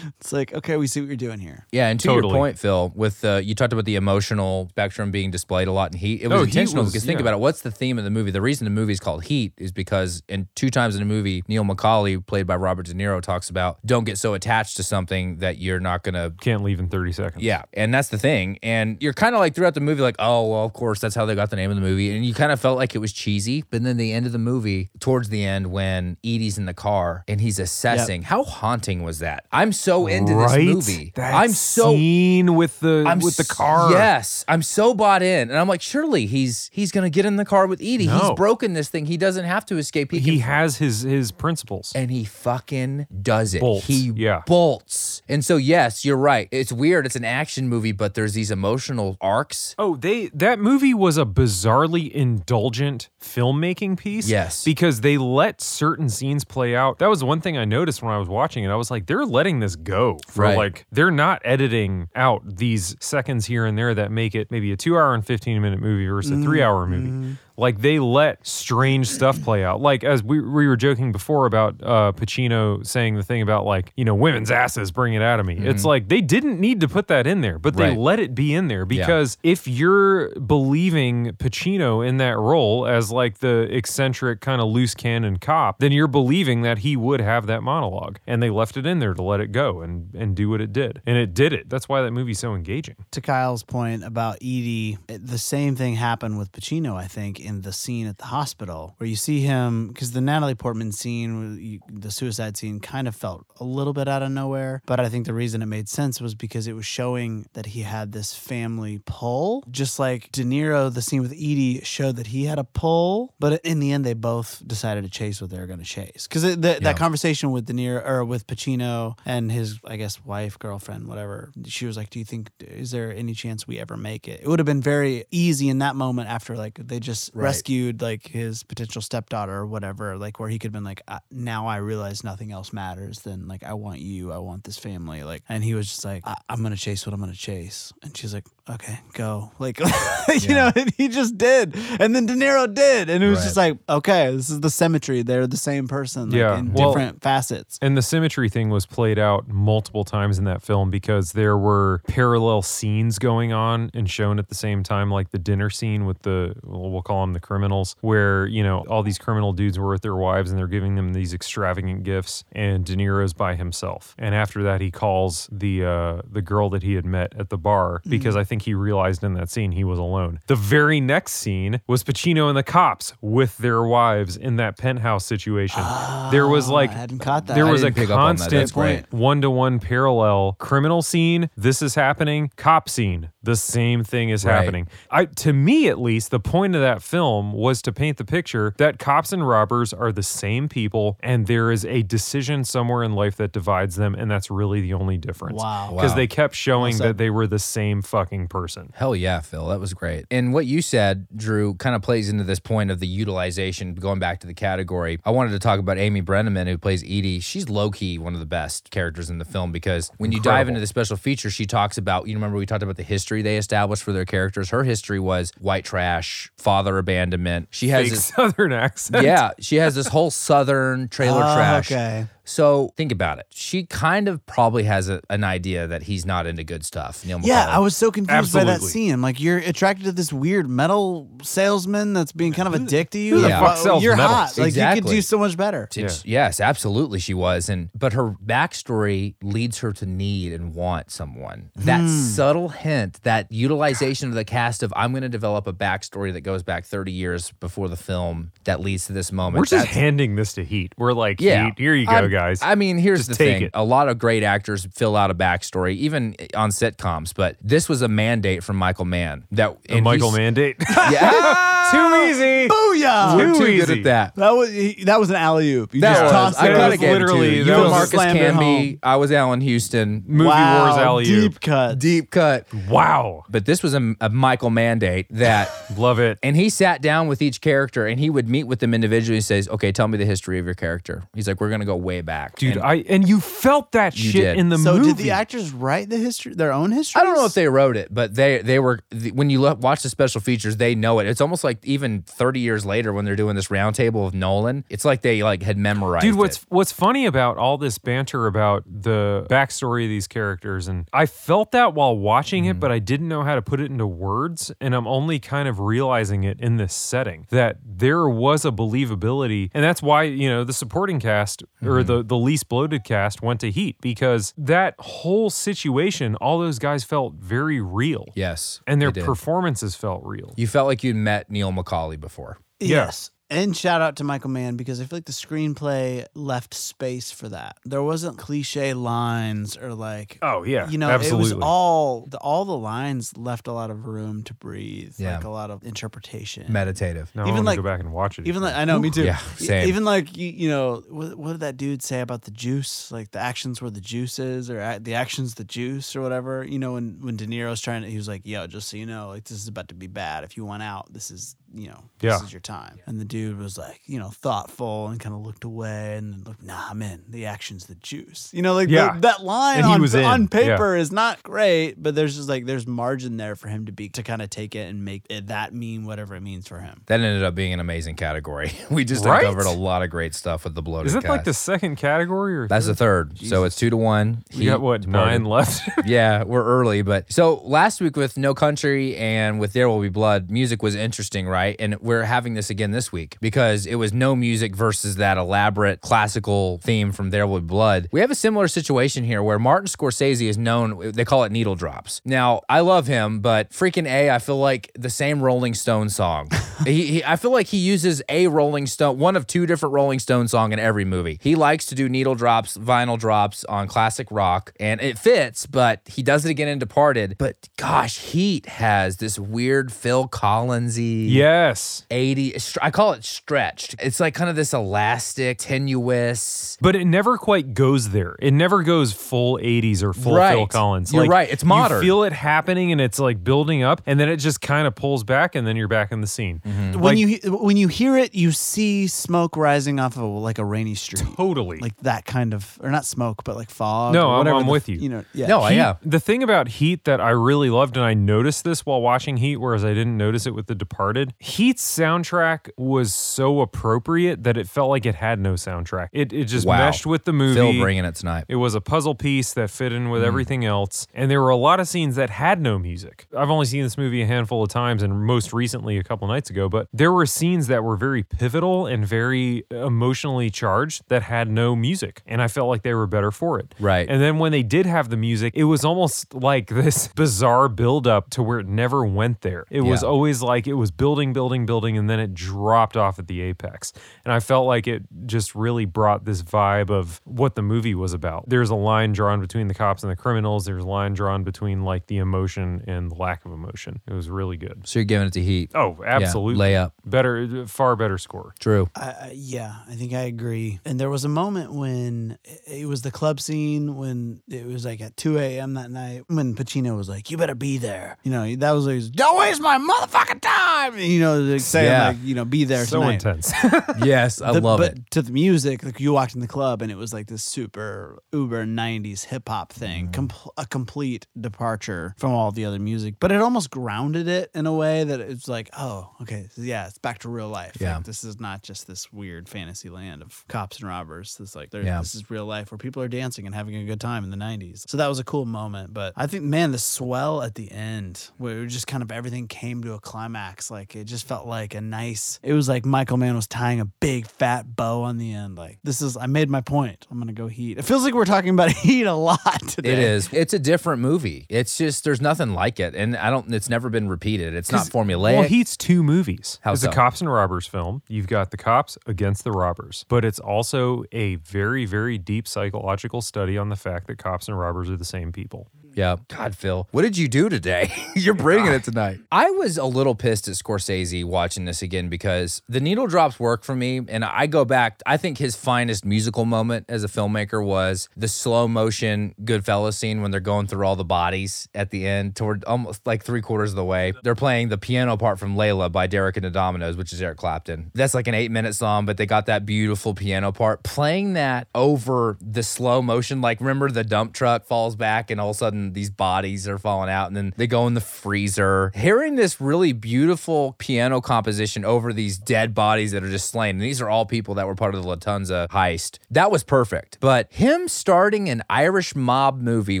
it's like okay, we see what you're doing here. Yeah, and to Totally. your point, Phil, with uh, you talked about the emotional spectrum being displayed a lot in Heat. It was Oh, intentional was- because think yeah. about it. What's the theme of the movie? The reason the movie is called Heat is because in two times in the movie, Neil McCauley, played by Robert De Niro, talks about don't get so attached to something that you're not gonna. Can't leave in 30 seconds. Yeah, and that's the thing. And you're kind of like throughout the movie, like, oh well, of course that's how they got the name of the movie, and you kind of felt like it was cheesy. But then the end of the movie, towards the end, when Edie's in the car and he's assessing, how haunting was that? I'm so into right? this movie. That I'm so scene with the I'm with the car. Yes, I'm so bought in, and I'm like, surely he's he's gonna get in the car with Edie. He's broken this thing. He doesn't have to escape. He, He can, has his his principles. and he fucking does it. Bolts, He yeah. bolts. And so yes, you're right. It's weird. It's an action movie, but there's these emotional arcs. Oh, they that movie was a bizarrely indulgent filmmaking piece. Yes. Because they let certain scenes play out. That was one thing I noticed when I was watching it. I was like, they're letting this go. For Right. like they're not editing out these seconds here and there that make it maybe a two hour and 15 minute movie versus a three hour movie. Mm. Like they let strange stuff play out. Like as we, we were joking before about uh, Pacino saying the thing about like, you know, women's asses bring it out of me. It's like they didn't need to put that in there, but they Right. let it be in there because if you're believing Pacino in that role as like the eccentric kind of loose cannon cop, then you're believing that he would have that monologue. And they left it in there to let it go and and do what it did. And it did it. That's why that movie's so engaging. To Kyle's point about Edie, the same thing happened with Pacino, I think, in the scene at the hospital where you see him because the Natalie Portman scene, the suicide scene, kind of felt a little bit out of nowhere. But I think the reason it made sense was because it was showing that he had this family pull, just like De Niro. The scene with Edie showed that he had a pull, but in the end, they both decided to chase what they were going to chase because that conversation with De Niro or with Pacino and his, I guess, wife, girlfriend, whatever. She was like, "Do you think is there any chance we ever make it?" It would have been very easy in that moment after like they just rescued like his potential stepdaughter or whatever, like where he could have been like, "I- "Now I realize nothing else matters. Then like I want you, I want this family." Like, and he was just like, I- "I'm gonna chase what I'm gonna chase," and she's like, "Okay, go." Like, you know, and he just did, and then De Niro did, and it was Right. just like, okay, this is the symmetry. They're the same person, like, Yeah, in well- different facets. And the symmetry thing was played out multiple times in that film because there were parallel scenes going on and shown at the same time, like the dinner scene with the, well, call them the criminals, where, you know, all these criminal dudes were with their wives and they're giving them these extravagant gifts, and De Niro's by himself. And after that, he calls the uh, the girl that he had met at the bar because I think he realized in that scene he was alone. The very next scene was Pacino and the cops with their wives in that penthouse situation. there was Oh, like I hadn't caught that. there I was a didn't pick up on that. constant one to one parallel criminal scene. This is happening. Cop scene. The same thing is Right. happening. I, to me, at least, the point of that film was to paint the picture that cops and robbers are the same people, and there is a decision somewhere in life that divides them, and that's really the only difference. Wow. Because Wow. they kept showing Well that they were the same fucking person. Hell yeah, Phil. That was great. And what you said, Drew, kind of plays into this point of the utilization, going back to the category. I wanted to talk about Amy Brenneman, who plays Edie. She's low key one of the best characters in the film because when you dive into the special feature, she talks about, you remember we talked about the history they established for their characters. Her history was white trash, father abandonment. She has Fake this. Southern accent. Yeah, she has this whole southern trailer Oh, trash. okay. So think about it. She kind of probably has a, an idea that he's not into good stuff. Neil Yeah, McCauley. I was so confused by that scene. Like, you're attracted to this weird metal salesman that's being kind of a dick to you. the Like, fuck well, sells you're metal? hot. Like you could do so much better. It's- Yes, absolutely, she was, and but her backstory leads her to need and want someone. That hmm. subtle hint, that utilization of the cast of I'm going to develop a backstory that goes back 30 years before the film that leads to this moment. We're just That's- handing this to Heat. We're like, yeah, Heat, here you go, I'm- guys. I mean, here's Just the thing: it. a lot of great actors fill out a backstory, even on sitcoms. But this was a mandate from Michael Mann. That The and Michael he's- Mandate. Yeah, Too easy. Booyah! we're Too too good easy. at that. That was he, that was an alley oop. You That just was. tossed I it gotta up. get literally- literally. You that were was Marcus slammed it Camby. I was Allan Houston. Movie wow, Wars alley oop. deep cut. Deep cut. Wow. But this was a, a Michael mandate that, Love it. and he sat down with each character and he would meet with them individually and says, "Okay, tell me the history of your character." He's like, "We're gonna go way back, Dude, And I and you felt that You shit did. in the so movie. So did the actors write the history, their own history? I don't know if they wrote it, but they they were the- when you lo- watch the special features, they know it. It's almost like even 30 years later when they're doing this roundtable of Nolan, it's like they like had memorized. Dude, what's it. what's funny about all this banter about the backstory of these characters, and I felt that while watching Mm-hmm. it, but I didn't know how to put it into words, and I'm only kind of realizing it in this setting that there was a believability, and that's why you know the supporting cast Mm-hmm. Or the the least bloated cast went to Heat because that whole situation, all those guys felt very real, yes, and their performances felt real. You felt like you'd met Neil McCauley before. Yes. And shout out to Michael Mann because I feel like the screenplay left space for that. There wasn't cliche lines or like Oh yeah, you know, absolutely. it was all the all the lines left a lot of room to breathe, Yeah. like a lot of interpretation. Meditative. now even I like- go back and watch it. Even again. like I know, me too. Yeah, same. Even like you, you know, what, what did that dude say about the juice? Like the actions where the juice is, or a- the actions the juice, or whatever. You know, when when De Niro's trying to, he was like, "Yo, just so you know, like this is about to be bad. If you want out, this is you know, this Yeah. is your time." And the dude was like, you know, thoughtful and kind of looked away and then looked, "Nah, I'm in. the action's the juice." You know, like the- that line he on was in, on yeah. paper is not great, but there's just like there's margin there for him to be to kind of take it and make it that mean whatever it means for him. That ended up being an amazing category. We just Right? uncovered a lot of great stuff with the bloated. Is it like the second category or That's the third. So it's two to one. We got what departed. nine left? yeah, we're early, but so last week with No Country and with There Will Be Blood, music was interesting, right? Right? And we're having this again this week because it was no music versus that elaborate classical theme from There Will Be Blood. We have a similar situation here where Martin Scorsese is known, they call it needle drops. Now, I love him, but freaking A, I feel like the same Rolling Stone song. he, he, I feel like he uses a Rolling Stone, one of two different Rolling Stone song in every movie. He likes to do needle drops, vinyl drops on classic rock, and it fits, but he does it again in Departed. But gosh, Heat has this weird Phil Collinsy. Yes. 80 I call it stretched. It's like kind of this elastic, tenuous. But it never quite goes there. It never goes full 80s or full Phil Collins. You're right. It's modern. You feel it happening and it's like building up and then it just kind of pulls back and then you're back in the scene. Mm-hmm. when Like- you when you hear it, you see smoke rising off of like a rainy street. Totally. Like that kind of, or not smoke, but like fog. No, or I'm- I'm the- with you. You know, yeah. No, I- Heat- yeah. The thing about Heat that I really loved, and I noticed this while watching Heat, whereas I didn't notice it with The Departed. Heat's soundtrack was so appropriate that it felt like it had no soundtrack. It it just Wow. meshed with the movie. Phil bringing it tonight. It was a puzzle piece that fit in Mm. with everything else. And there were a lot of scenes that had no music. I've only seen this movie a handful of times and most recently a couple nights ago, but there were scenes that were very pivotal and very emotionally charged that had no music. And I felt like they were better for it. Right. And then when they did have the music, it was almost like this bizarre buildup to where it never went there. It was always like it was building, building, building, and then it dropped off at the apex. And I felt like it just really brought this vibe of what the movie was about. There's a line drawn between the cops and the criminals. There's a line drawn between like the emotion and the lack of emotion. It was really good. So you're giving it to Heat. Oh, absolutely. layup. Better, far better score. True. I, I, yeah, I think I agree. And there was a moment when it, it was the club scene when it was like at 2 a.m. that night when Pacino was like, "You better be there." You know, that was like, "Don't waste my motherfucking time." You know, like saying Yeah. like, you know, be there So tonight. intense. Yes, I The- love but it. to the music, like you walked in the club and it was like this super uber '90s hip hop thing, Mm. com- a complete departure from all the other music. But it almost grounded it in a way that it's like, oh, okay, so yeah, it's back to real life. Yeah. Like, this is not just this weird fantasy land of cops and robbers. This like, there- Yeah. this is real life where people are dancing and having a good time in the '90s. So that was a cool moment. But I think, man, the swell at the end, where it just kind of everything came to a climax, like it just felt like a nice. It was like Michael Mann was tying a big fat bow on the end. Like this is, I made my point. I'm gonna go Heat. It feels like we're talking about Heat a lot today. It is. It's a different movie. It's just there's nothing like it, and I don't. It's never been repeated. It's not formulaic. Well, Heat's two movies. How it's so? a cops and robbers film. You've got the cops against the robbers, but it's also a very, very deep psychological study on the fact that cops and robbers are the same people. Yeah. God, Phil, what did you do today? You're bringing it tonight. I was a little pissed at Scorsese watching this again because the needle drops work for me. And I go back, I think his finest musical moment as a filmmaker was the slow motion Goodfellas scene when they're going through all the bodies at the end, toward almost like three quarters of the way. They're playing the piano part from Layla by Derek and the Dominos, which is Eric Clapton. That's like an eight minute song, but they got that beautiful piano part. Playing that over the slow motion, like remember the dump truck falls back and all of a sudden these bodies are falling out and then they go in the freezer. Hearing this really beautiful piano composition over these dead bodies that are just slain, and these are all people that were part of the Lufthansa heist, that was perfect. But him starting an Irish mob movie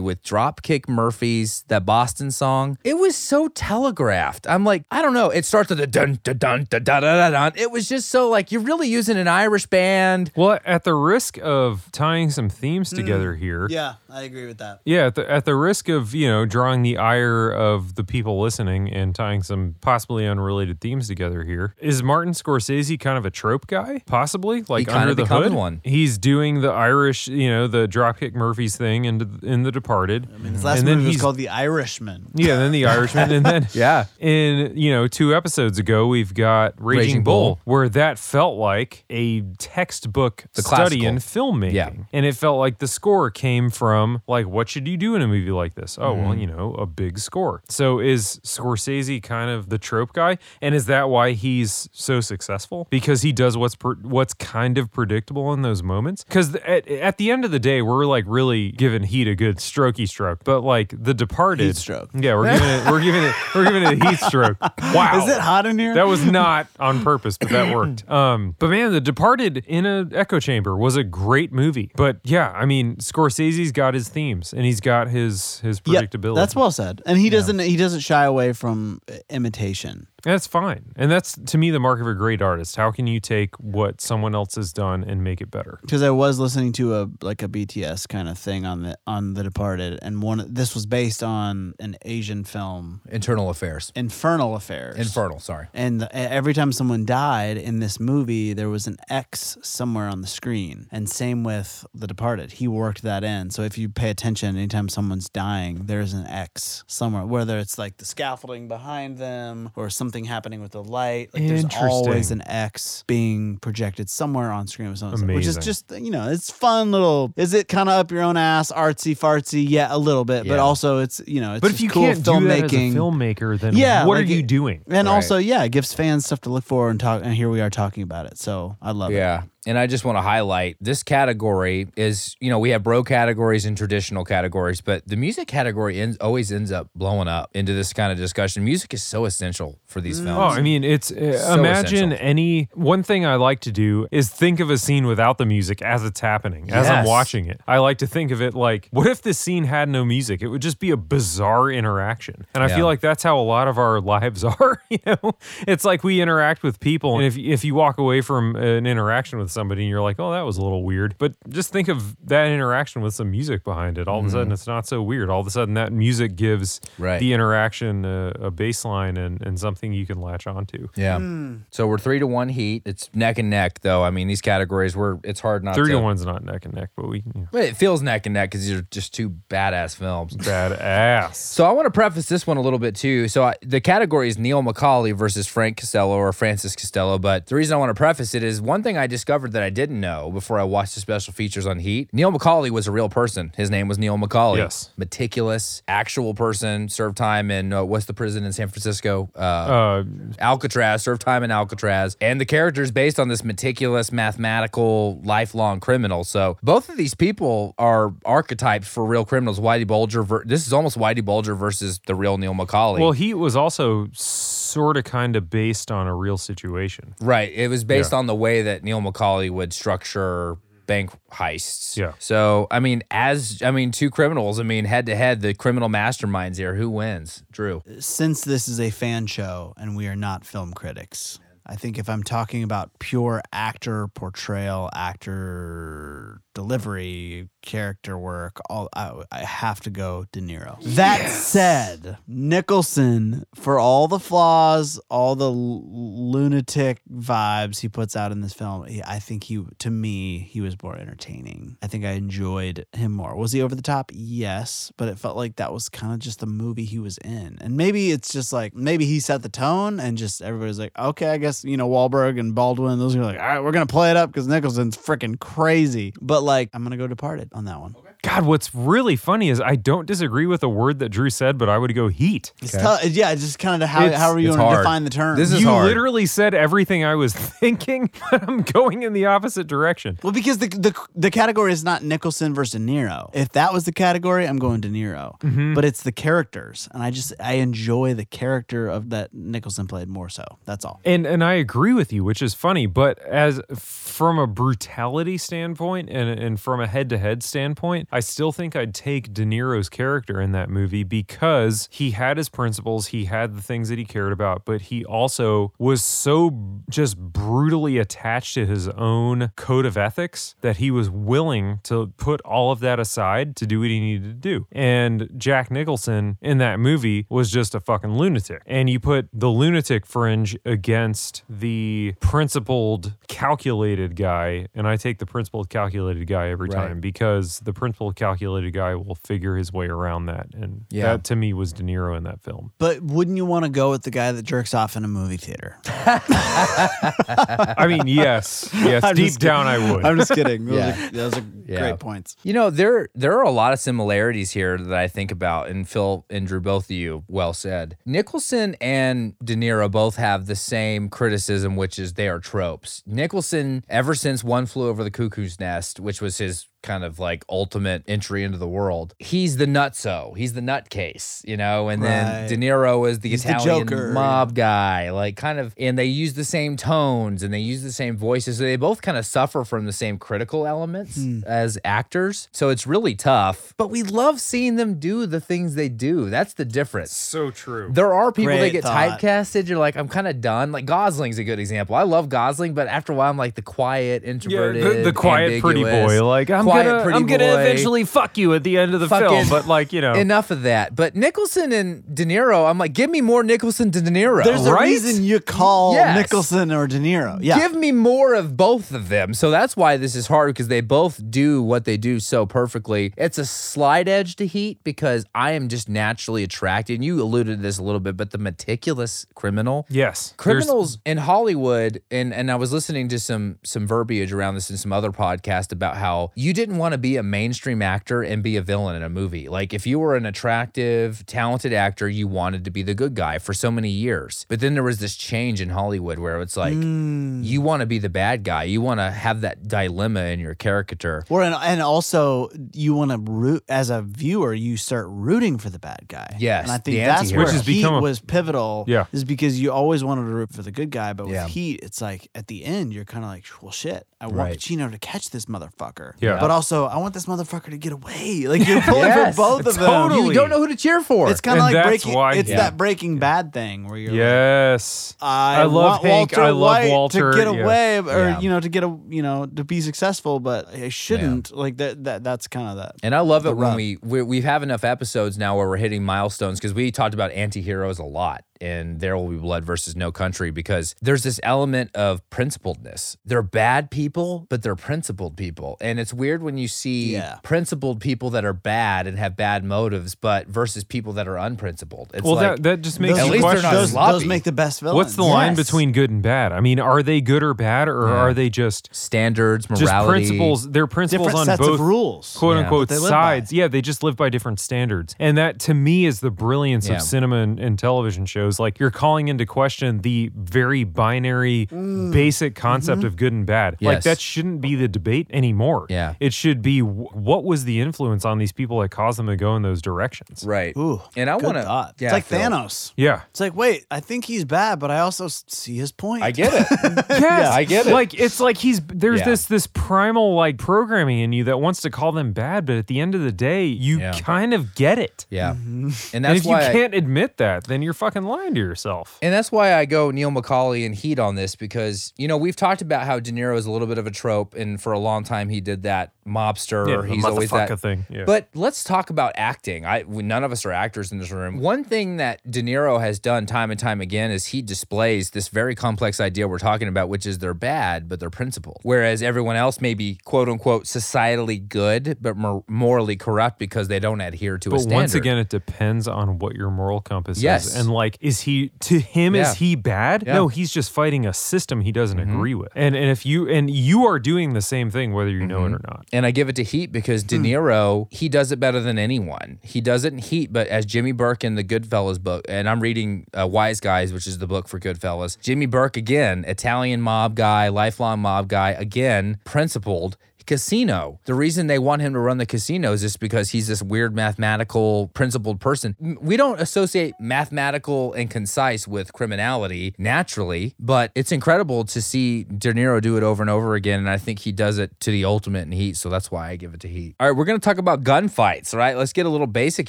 with Dropkick Murphys, that Boston song, it was so telegraphed. I'm like, I don't know. It starts with a dun dun dun dun dun dun dun. dun. It was just so like you're really using an Irish band. Well, at the risk of tying some themes hmm. together here, Yeah, I agree with that. Yeah, at the, at the risk of you know drawing the ire of the people listening and tying some possibly unrelated themes together here, is Martin Scorsese kind of a trope guy? Possibly, like kinda under the becomes hood. one. He's doing the Irish, you know, the Dropkick Murphys thing in in The Departed. I His last and then movie was he's called The Irishman. yeah, then the Irishman, and then Yeah. in you know two episodes ago we've got Raging, Raging Bull, Bull. where that felt like a textbook The study classical. in filmmaking, Yeah. and it felt like the score came from like what should you do in a movie like this? Oh well, Mm-hmm. you know, a big score. So is Scorsese kind of the trope guy, and is that why he's so successful? Because he does what's per, what's kind of predictable in those moments. Because at, at the end of the day, we're like really giving Heat a good strokey stroke, but like The Departed, Heat stroke. yeah, we're giving it. We're giving it. We're giving it a heat stroke. Wow. Is it hot in here? That was not on purpose, but that worked. Um, but man, The Departed in an echo chamber was a great movie. But yeah, I mean, Scorsese's got his themes and he's got his his Yeah, predictability. that's well said. And he doesn't he doesn't shy away from imitation. That's fine. And that's to me the mark of a great artist. How can you take what someone else has done and make it better? because I was listening to a like a BTS kind of thing on the on The Departed, and one this was based on an Asian film, Internal Affairs. Infernal Affairs. Infernal, sorry. And the, every time someone died in this movie, there was an X somewhere on the screen. And same with The Departed. He worked that in. So if you pay attention, anytime someone's dying, there's an X somewhere, whether it's like the scaffolding behind them or something happening with the light. Like there's always an X being projected somewhere on screen with someone. Which is just, you know, it's fun little. Is it kind of up your own ass, artsy fartsy? Yeah, a little bit. But also, it's, you know, it's But if you cool can't do that as a filmmaking. filmmaker, then Yeah, what like are you it- doing? And Right. also, yeah, it gives fans stuff to look for and talk. And here we are talking about it. So I love it. Yeah. And I just want to highlight this category is, you know, we have bro categories and traditional categories, but the music category ends, always ends up blowing up into this kind of discussion. Music is so essential for these films. Oh, I mean, it's uh, So imagine essential. any one thing I like to do is think of a scene without the music as it's happening, as I'm watching it. I like to think of it like, what if this scene had no music? It would just be a bizarre interaction. And I Yeah. feel like that's how a lot of our lives are, you know? It's like we interact with people and if if you walk away from an interaction with somebody and you're like, "Oh, that was a little weird." But just think of that interaction with some music behind it. All of a sudden mm-hmm. it's not so weird. All of a sudden that music gives Right. the interaction a, a baseline and, and something you can latch onto. Yeah. Hmm. So we're three to one heat. It's neck and neck, though. I mean, these categories were. It's hard not Three to. to one's not neck and neck, but we you know, But it feels neck and neck because these are just two badass films. badass. So I want to preface this one a little bit too. So I, the category is Neil McCauley versus Frank Costello or Francis Costello. But the reason I want to preface it is one thing I discovered that I didn't know before I watched the special features on Heat. Neil McCauley was a real person. His name was Neil McCauley. Yes. Meticulous, actual person. Served time in uh, what's the prison in San Francisco? Uh, Uh, Alcatraz, served time in Alcatraz. And the character is based on this meticulous, mathematical, lifelong criminal. So both of these people are archetypes for real criminals. Whitey Bulger, ver- this is almost Whitey Bulger versus the real Neil McCauley. well, he was also sort of kind of based on a real situation. right. It was based Yeah. on the way that Neil McCauley would structure bank heists. Yeah. So, I mean, as, I mean, two criminals, I mean, head to head, the criminal masterminds here. Who wins? Drew. Since this is a fan show and we are not film critics, I think if I'm talking about pure actor portrayal, actor delivery, character work, all I, I have to go De Niro. That said, Nicholson, for all the flaws, all the l- lunatic vibes he puts out in this film, he, I think he, to me, he was more entertaining. I think I enjoyed him more. Was he over the top? Yes, but it felt like that was kind of just the movie he was in. And maybe it's just like maybe he set the tone, and just everybody's like, okay, I guess you know Wahlberg and Baldwin, those are like, all right, we're gonna play it up because Nicholson's freaking crazy. But like, I'm gonna go Departed on that one. God, what's really funny is I don't disagree with a word that Drew said, but I would go heat. It's tou- yeah, it's just kind of how It's- how are you it's going to define the term? This is you hard. literally said everything I was thinking, but I'm going in the opposite direction. Well, because the, the the category is not Nicholson versus De Niro. If that was the category, I'm going De Niro. Mm-hmm. But it's the characters, and I just I enjoy the character of that Nicholson played more so. That's all. And and I agree with you, which is funny, but as from a brutality standpoint and and from a head-to-head standpoint, I still think I'd take De Niro's character in that movie because he had his principles, he had the things that he cared about, but he also was so just brutally attached to his own code of ethics that he was willing to put all of that aside to do what he needed to do. And Jack Nicholson in that movie was just a fucking lunatic. And you put the lunatic fringe against the principled, calculated guy, and I take the principled, calculated guy every Right. time because the principled, calculated guy will figure his way around that. And Yeah. that to me was De Niro in that film. But wouldn't you want to go with the guy that jerks off in a movie theater? I mean, yes, yes, I'm deep down I would. I'm just kidding. Those Yeah. are, those are Yeah. great points. You know, there there are a lot of similarities here that I think about, and Phil and Drew, both of you, well said. Nicholson and De Niro both have the same criticism, which is they are tropes. Nicholson, ever since One Flew Over the Cuckoo's Nest, which was his kind of like ultimate entry into the world. He's the nutso. He's the nutcase, you know. And then De Niro is the He's the Italian Joker, mob guy, like kind of. And they use the same tones and they use the same voices. So they both kind of suffer from the same critical elements Hmm. as actors. So it's really tough. But we love seeing them do the things they do. That's the difference. So true. There are people that get thought. typecasted. You're like, I'm kind of done. Like Gosling's a good example. I love Gosling, but after a while, I'm like the quiet, Yeah, introverted, the, the quiet pretty boy. Like I'm quiet gonna, pretty I'm gonna eventually fuck you at the end of the Fucking- film. But like you know, Enough of that. But Nicholson and De Niro, I'm like, give me more Nicholson to De Niro. There's a reason you call Yes. Nicholson or De Niro. Yeah. Give me more of both of them. So that's why this is hard because they both do what they do so perfectly. It's a slight edge to Heat because I am just naturally attracted. And you alluded to this a little bit, but the meticulous criminal. yes, There's- criminals in Hollywood and and I was listening to some some verbiage around this in some other podcast about how you didn't want to be a mainstream actor and be a villain in a movie. Like if you were an attractive, talented actor, you wanted to be the good guy for so many years. But then there was this change in Hollywood where it's like mm. you want to be the bad guy. You want to have that dilemma in your caricature. Or and, and also you want to root as a viewer, you start rooting for the bad guy. Yes, and I think that's anti-hero. where Which has Heat become a- was pivotal. Yeah. is because you always wanted to root for the good guy, but with Yeah. Heat, it's like at the end you're kind of like, well, shit, I want Right. Pacino to catch this motherfucker. Yeah. but also I want this motherfucker to get away. Like you're pulling Yes, for both of them. totally. You don't know who to cheer for. It's kind of And like that's breaking. why- it's Yeah. that Breaking Bad thing where you're like, yes. I, I love want Hank, Walter I love White Walter, to get yeah. away, or Yeah. you know, to get a you know to be successful, but I shouldn't. Like that. That that's kind of that. And I love the it when we, we we have enough episodes now where we're hitting milestones because we talked about anti-heroes a lot in There Will Be Blood versus No Country because there's this element of principledness. They're bad people, but they're principled people. And it's weird when you see Yeah. principled people that are bad and have bad motives, but versus people that are unprincipled. It's Well, like that that just makes At you least they're not those, sloppy. those make the best villains. What's the line between good and bad? I mean, are they good or bad, or Yeah. are they just standards, just morality. principles? They're principles different on sets both of rules? quote Yeah. unquote That they live by. sides. Yeah, they just live by different standards. And that to me is the brilliance Yeah. of cinema and, and television shows. Like you're calling into question the very binary basic concept of good and bad. Like Mm. That shouldn't be the debate anymore. Yeah. It should be what was the influence on these people that caused them to go in those directions. Right. Ooh, and I want to. Yeah, it's like Phil. Thanos. Yeah. It's like, wait, I think he's bad, but I also see his point. I get it. Yes, I get it. Like it's like he's there's Yeah. this this primal like programming in you that wants to call them bad, but at the end of the day, you Yeah. kind of get it. Yeah. Mm-hmm. And And that's if you I- can't admit that, then you're fucking lying to yourself. And that's why I go Neil McCauley and Heat on this because, you know, we've talked about how De Niro is a little bit of a trope. And for a long time, he did that mobster. Yeah, or he's always that. thing, yeah. But let's talk about acting. I None of us are actors in this room. One thing that De Niro has done time and time again is he displays this very complex idea we're talking about, which is they're bad, but they're principled. Whereas everyone else may be, quote unquote, societally good, but mor- morally corrupt because they don't adhere to a But standard. once again, it depends on what your moral compass Yes. is. And like, is he to him? Yeah. Is he bad? Yeah. Mm-hmm. No, he's just fighting a system he doesn't agree with. And and if you and you are doing the same thing whether you know it or not. And I give it to Heat because De Niro, he does it better than anyone. He does it in Heat, but as Jimmy Burke in the Goodfellas book, and I'm reading uh, Wise Guys, which is the book for Goodfellas. Jimmy Burke, again, Italian mob guy, lifelong mob guy, again, principled. Casino. The reason they want him to run the casino is just because he's this weird mathematical, principled person. We don't associate mathematical and concise with criminality naturally, but it's incredible to see De Niro do it over and over again. And I think he does it to the ultimate in Heat. So that's why I give it to Heat. All right, we're going to talk about gunfights, right? Let's get a little basic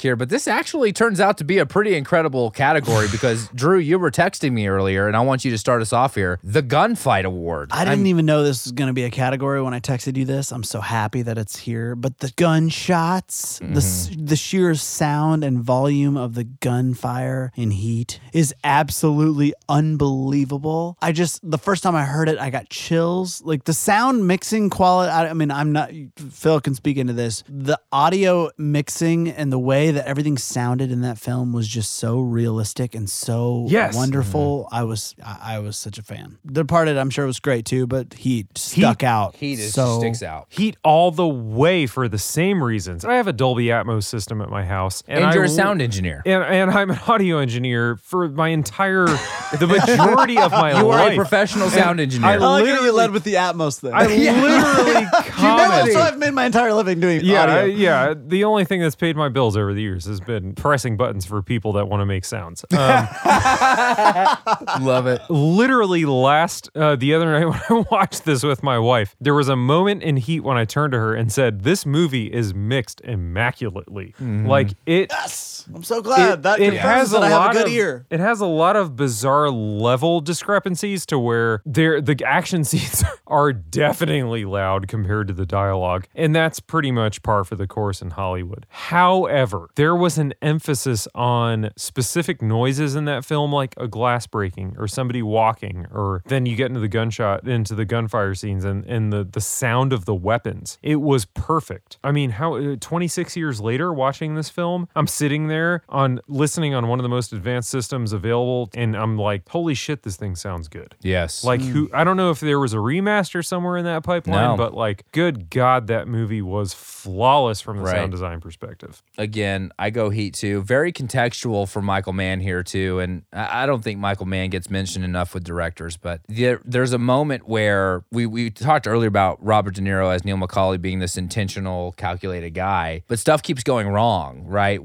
here. But this actually turns out to be a pretty incredible category because, Drew, you were texting me earlier, and I want you to start us off here. The Gunfight Award. I didn't even know this was going to be a category when I texted you this. I'm so happy that it's here. But the gunshots, the Mm-hmm. the sheer sound and volume of the gunfire in Heat is absolutely unbelievable. I just the first time I heard it, I got chills. Like the sound mixing quality. I, I mean, I'm not. Phil can speak into this. The audio mixing and the way that everything sounded in that film was just so realistic and so Yes. wonderful. I was I, I was such a fan. The Departed, I'm sure was great too, but Heat stuck out. Heat is, so sticks out. Out. Heat all the way for the same reasons. I have a Dolby Atmos system at my house, And, I you're a l- sound engineer. and, and I'm an audio engineer for my entire, the majority of my You are a professional sound engineer. I I like you literally- led with the Atmos thing. I literally you know, commented. so I've made my entire living doing Yeah, I- yeah. The only thing that's paid my bills over the years has been pressing buttons for people that want to make sounds. Um, Love it. literally, last uh, the other night when I watched this with my wife, there was a moment in Heat when I turned to her and said, "This movie is mixed immaculately. Like it." Yes, I'm so glad It, that it has that a I have lot a good of ear. it has a lot of bizarre level discrepancies to where there the action scenes are definitely loud compared to the dialogue, and that's pretty much par for the course in Hollywood. However, there was an emphasis on specific noises in that film, like a glass breaking or somebody walking, or then you get into the gunshot into the gunfire scenes and and the the sound of the weapons. It was perfect. I mean, how uh, 26 years later, watching this film, I'm sitting there on listening on one of the most advanced systems available, and I'm like, holy shit, this thing sounds good. Yes. Like who hmm. I don't know if there was a remaster somewhere in that pipeline, No. but like good god that movie was flawless from the Right. sound design perspective. again, I go Heat too. Very contextual for Michael Mann here too, and I I don't think Michael Mann gets mentioned enough with directors. But there, there's a moment where we we talked earlier about Robert De Niro as Neil McCauley being this intentional, calculated guy, but stuff keeps going wrong, right?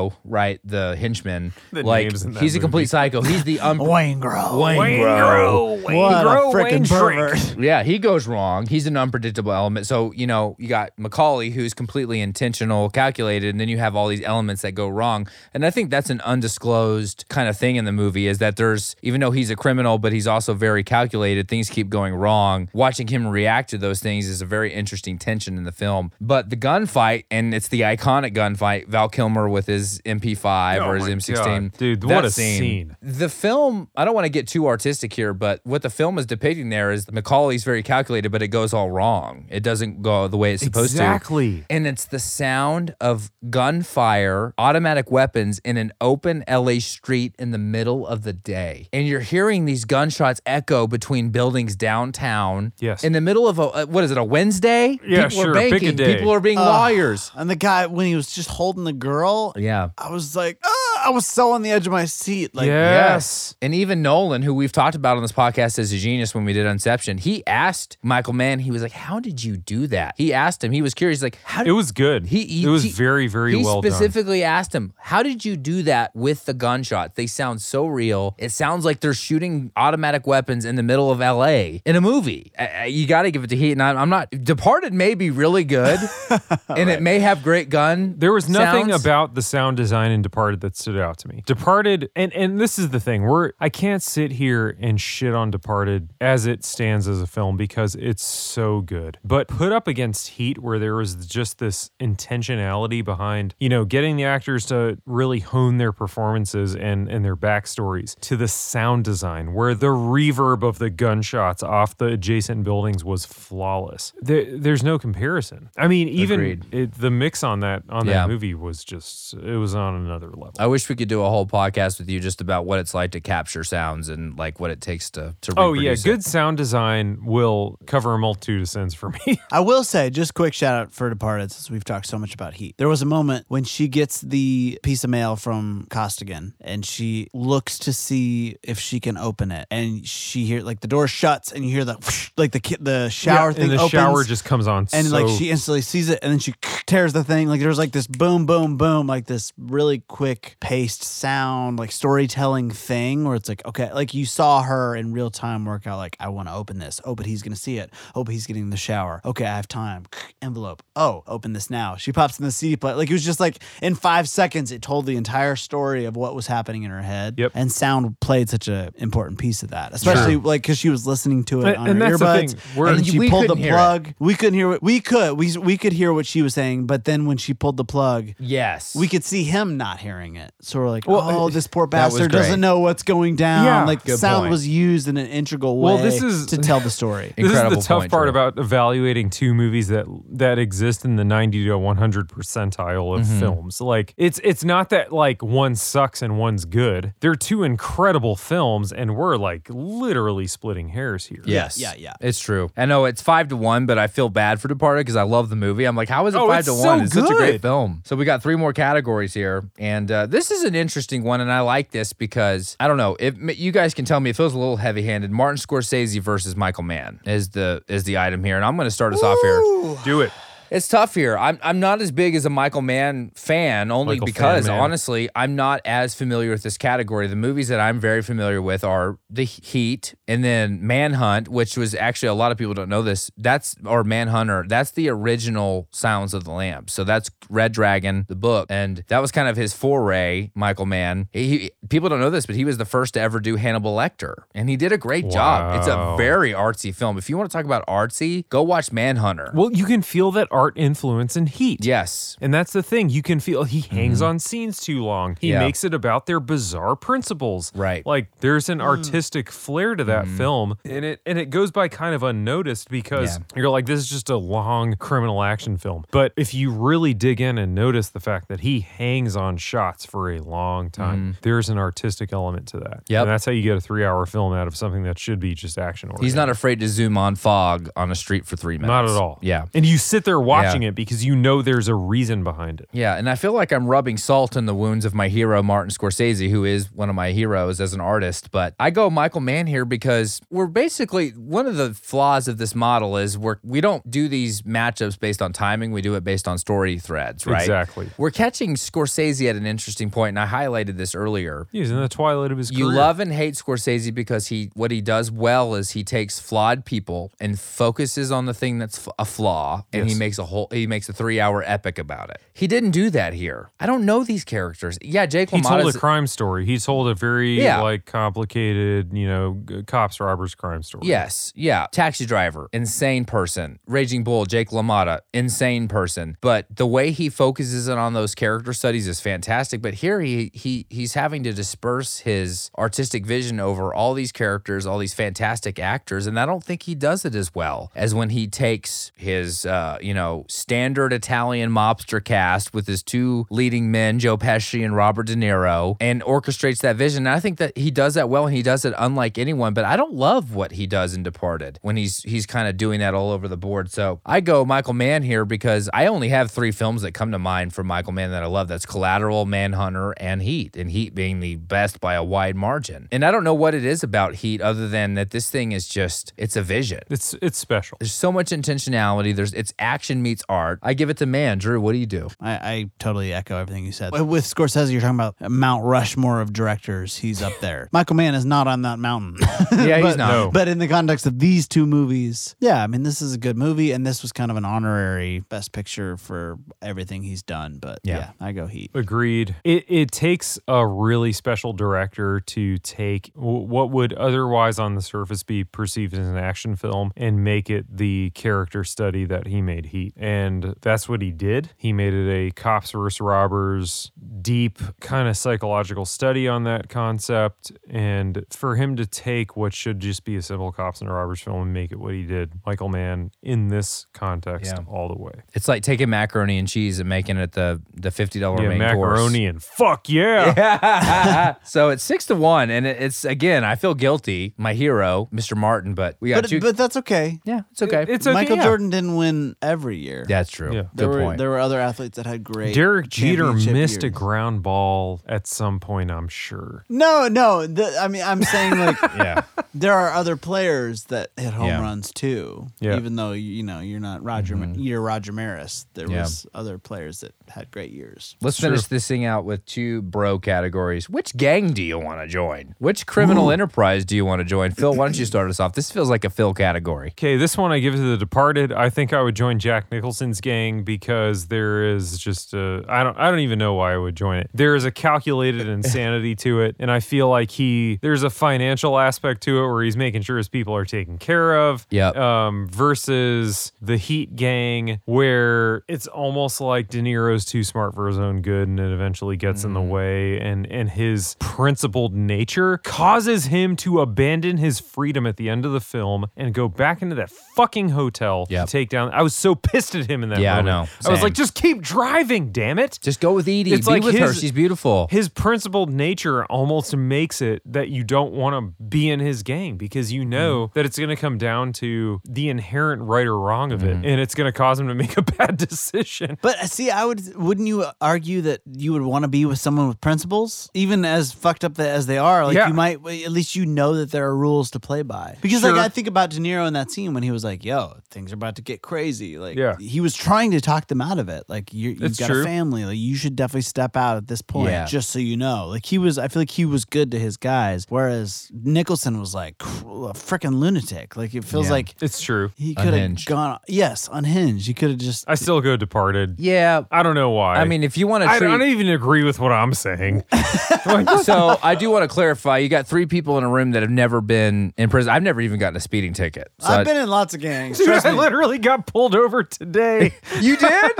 Waingro, right, the henchman, The like names in that he's a complete psycho. He's the um, Wayne Grow. Waingro. What a freaking pervert. Yeah, he goes wrong. He's an unpredictable element. So, you know, you got McCauley, who's completely intentional, calculated, and then you have all these elements that go wrong. And I think that's an undisclosed kind of thing in the movie is that there's, even though he's a criminal, but he's also very calculated, things keep going wrong. Watching him react to those things is a very interesting tension in the film. But the gunfight, and it's the iconic gunfight, Val Kilmer with his MP5 Oh or his my M16. God. Dude, that what a scene. the film, I don't want to get too artistic here, but what the film is depicting there is McCauley's very calculated, but it goes all wrong. It doesn't go the way it's supposed Exactly. to. Exactly. And it's the sound of gunfire, automatic weapons in an open LA street in the middle of the day. And you're hearing these gunshots echo between buildings downtown. Yes. In the middle of a, uh, what is it, a Wednesday? Yeah, People sure, are pick a banking. day. People are being lawyers. And the guy, when he was just holding the girl, Yeah. I was like, ah, I was so on the edge of my seat. Like, Yes. And even Nolan, who we've talked about on this podcast as a genius when we did Inception, he asked Michael Mann, he was like, How did you do that? He asked him, he was curious, like, How did It was good. he, he- it was he- very, very he well done. specifically asked him, "How did you do that with the gunshots? They sound so real. It sounds like they're shooting automatic weapons in the middle of L.A. in a movie. I- I- you got to give it to Heat, and I'm, I'm not. Departed may be really good, and it may have great gun. There was nothing sounds. about the sound design in Departed that stood out to me. Departed, and and this is the thing, we're I can't sit here and shit on Departed as it stands as a film because it's so good. But put up against Heat, where there was just this intentionality behind, you know, getting the actors to really hone their performances and and their backstories to the sound design, where the reverb of the gunshots off the adjacent buildings was flawless. There, there's no comparison. I mean, even it, the mix on that on Yeah. that movie was just it was on another level. I wish we could do a whole podcast with you just about what it's like to capture sounds and like what it takes to to. Oh yeah, it. good sound design will cover a multitude of sins for me. I will say, just quick shout out for Departed, since we've talked so much about Heat. There was a moment when she gets the piece of mail from Costigan and she looks to see if she can open it. And she hear like the door shuts and you hear the whoosh, like the the shower Yeah, thing and the opens. shower just comes on and so like she instantly sees it and then she tears the thing like there's like this boom boom boom like this really quick paced sound like storytelling thing where it's like okay like you saw her in real time work out like i want to open this. Oh but he's gonna see it. Oh but he's getting in the shower. Okay i have time. Envelope. Oh open this now. She pops in the cd player like it was just like in five seconds it told the entire story of what was happening in her head. Yep. and sound played such a important piece of that especially like because she was listening to it And- on and her the earbuds we're- and she pulled the plug. We couldn't hear what we could we we could hear what she was saying but then when she pulled the plug Yes. we could see him not hearing it sort of like, Well, oh, this poor bastard doesn't know what's going down. Yeah. like Good sound point. was used in an integral way Well, this is- to tell the story. Incredible this is the tough point, part Drew. about evaluating two movies that that exist in the 90 to 100 percentile of Mm-hmm. films. Like it's it's not that like one sucks and one's good. They're two incredible films and we're like literally splitting hairs here. Yes. yeah, yeah. It's true. I know it's five to one, but I feel bad for Departed because I love the movie. I'm like, how is it Oh, five it's to so one? It's such a great film. So we got three more categories here, and uh, this is an interesting one, and I like this because I don't know if you guys can tell me it feels a little heavy-handed. Martin Scorsese versus Michael Mann is the is the item here, and I'm going to start us off here. Do it. It's tough here. I'm I'm not as big as a Michael Mann fan, only Michael because fan honestly, I'm not as familiar with this category. The movies that I'm very familiar with are The Heat and then Manhunt, which was actually a lot of people don't know this. That's or Manhunter. That's the original Sounds of the Lambs. So that's Red Dragon, the book, and that was kind of his foray. Michael Mann. He, he- people don't know this, but he was the first to ever do Hannibal Lecter, and he did a great job. It's a very artsy film. If you want to talk about artsy, go watch Manhunter. Well, you can feel that art influence and Heat. yes. And that's the thing. You can feel he hangs mm-hmm. on scenes too long. He Mm-hmm. Yeah. makes it about their bizarre principles. Right. Like there's an mm. artistic flair to that mm-hmm. film. And it and it goes by kind of unnoticed because Yeah. you're like, this is just a long criminal action film. But if you really dig in and notice the fact that he hangs on shots for a long time, mm-hmm. there's an artistic element to that. Yeah. And that's how you get a three hour film out of something that should be just action oriented. He's not afraid to zoom on fog on a street for three minutes. Not at all. Yeah. And you sit there watching Yeah. it because you know there's a reason behind it. Yeah, and I feel like I'm rubbing salt in the wounds of my hero Martin Scorsese, who is one of my heroes as an artist. But I go Michael Mann here because we're basically one of the flaws of this model is we're we don't do these matchups based on timing. We do it based on story threads, right? Exactly. We're catching Scorsese at an interesting point, and I highlighted this earlier. He's in the twilight of his You career. love and hate Scorsese because he what he does well is he takes flawed people and focuses on the thing that's a flaw and he makes a whole he makes a 3-hour epic about it. He didn't do that here. I don't know these characters. Yeah, Jake He told a crime story. He told a very Yeah. like complicated, you know, cops robbers crime story. Yes, yeah. Taxi driver, insane person. Raging Bull, Jake LaMotta, insane person. But the way he focuses in on those character studies is fantastic. But here he he he's having to disperse his artistic vision over all these characters, all these fantastic actors, and I don't think he does it as well as when he takes his uh, you know standard Italian mobster cast with his two leading men, Joe Pesci and Robert De Niro, and orchestrates that vision. And I think that he does that well, and he does it unlike anyone. But I don't love what he does in Departed when he's he's kind of doing that all over the board. So I go Michael Mann here because I only have three films that come to mind from Michael Mann that I love. That's Collateral, Manhunter, and Heat. And Heat being the best by a wide margin. And I don't know what it is about Heat other than that this thing is just it's a vision. It's it's special. There's so much intentionality. There's it's action meets art. I give it to Mann. Drew, what do you do? I, I totally echo everything you said. With Scorsese, you're talking about Mount Rushmore of directors. He's up there. Michael Mann is not on that mountain. Yeah, he's but, not. No. But in the context of these two movies, yeah, I mean, this is a good movie, and this was kind of an honorary Best Picture for everything he's done. But Yeah. yeah, I go Heat. Agreed. It it takes a really special director to take what would otherwise on the surface be perceived as an action film and make it the character study that he made Heat. And that's what he did. He made it a cops versus robbers, deep kind of psychological study on that concept. And for him to take what should just be a simple cops and robbers film and make it what he did, Michael Mann, in this context, Yeah. all the way. It's like taking macaroni and cheese and making it the the fifty dollar Yeah, main macaroni and fuck yeah. course. so it's six to one, and it's again. I feel guilty, my hero, Mr. Martin, but we got But, two. but that's okay. yeah, it's okay. It's okay. Michael yeah. Jordan didn't win every year. That's true. Yeah. Good there were point. there were other athletes that had great. Derek Jeter championship missed a years. ground ball at some point, I'm sure. No, no. The, I mean, I'm saying like yeah. there are other players that hit home Yeah. runs too. Yeah. Even though you know you're not Roger, you're Roger Maris. There Mm-hmm. Yeah. was other players that had great years. Let's True. finish this thing out with two bro categories. Which gang do you want to join? Which criminal enterprise do you want to join? Phil, why don't you start us off? This feels like a Phil category. Okay, this one I give to The Departed. I think I would join Jack Nicholson's gang because there is just a I don't I don't even know why I would join it. There is a calculated insanity to it, and I feel like he there's a financial aspect to it where he's making sure his people are taken care of. Yeah. Um, versus the Heat gang, where it's almost like De Niro's too smart for his own good, and it eventually gets in the Mm. way, and and his principled nature causes him to abandon his freedom at the end of the film and go back into that fucking hotel Yep. to take down. I was so pissed at him in that. Yeah, I moment. know. I was like, just keep driving, damn it. Just go with Edie. It's Be like with her. She's beautiful. His principled nature almost makes it that you don't want to be in his gang because you know Mm-hmm. that it's going to come down to the inherent right or wrong of Mm-hmm. it, and it's going to cause him to make a bad decision. But uh, see, I would wouldn't you argue that you would want to be with someone with principles, even as fucked up as they are? Like Yeah. you might at least you know that there are rules to play by. Because Sure. like I think about De Niro in that scene when he was like, "Yo, things are about to get crazy." Like Yeah. he was trying to talk them out of it. Like you, you've It's got true. a family. Like you should definitely step out at this point, Yeah. just so you know. Like he was, I feel like he was good to his guys, whereas Nicholson was like cr- a freaking lunatic. Like it feels Yeah. like It's true. he could have Unhinged. gone. Yes, unhinged. He could have just. I still go Departed. yeah. I don't know why. I mean, if you want to I, I treat. don't even agree with what I'm saying. so I do want to clarify. You got three people in a room that have never been in prison. I've never even gotten a speeding ticket. So I've been in lots of gangs. Dude, Trust I me. literally got pulled over today. you did?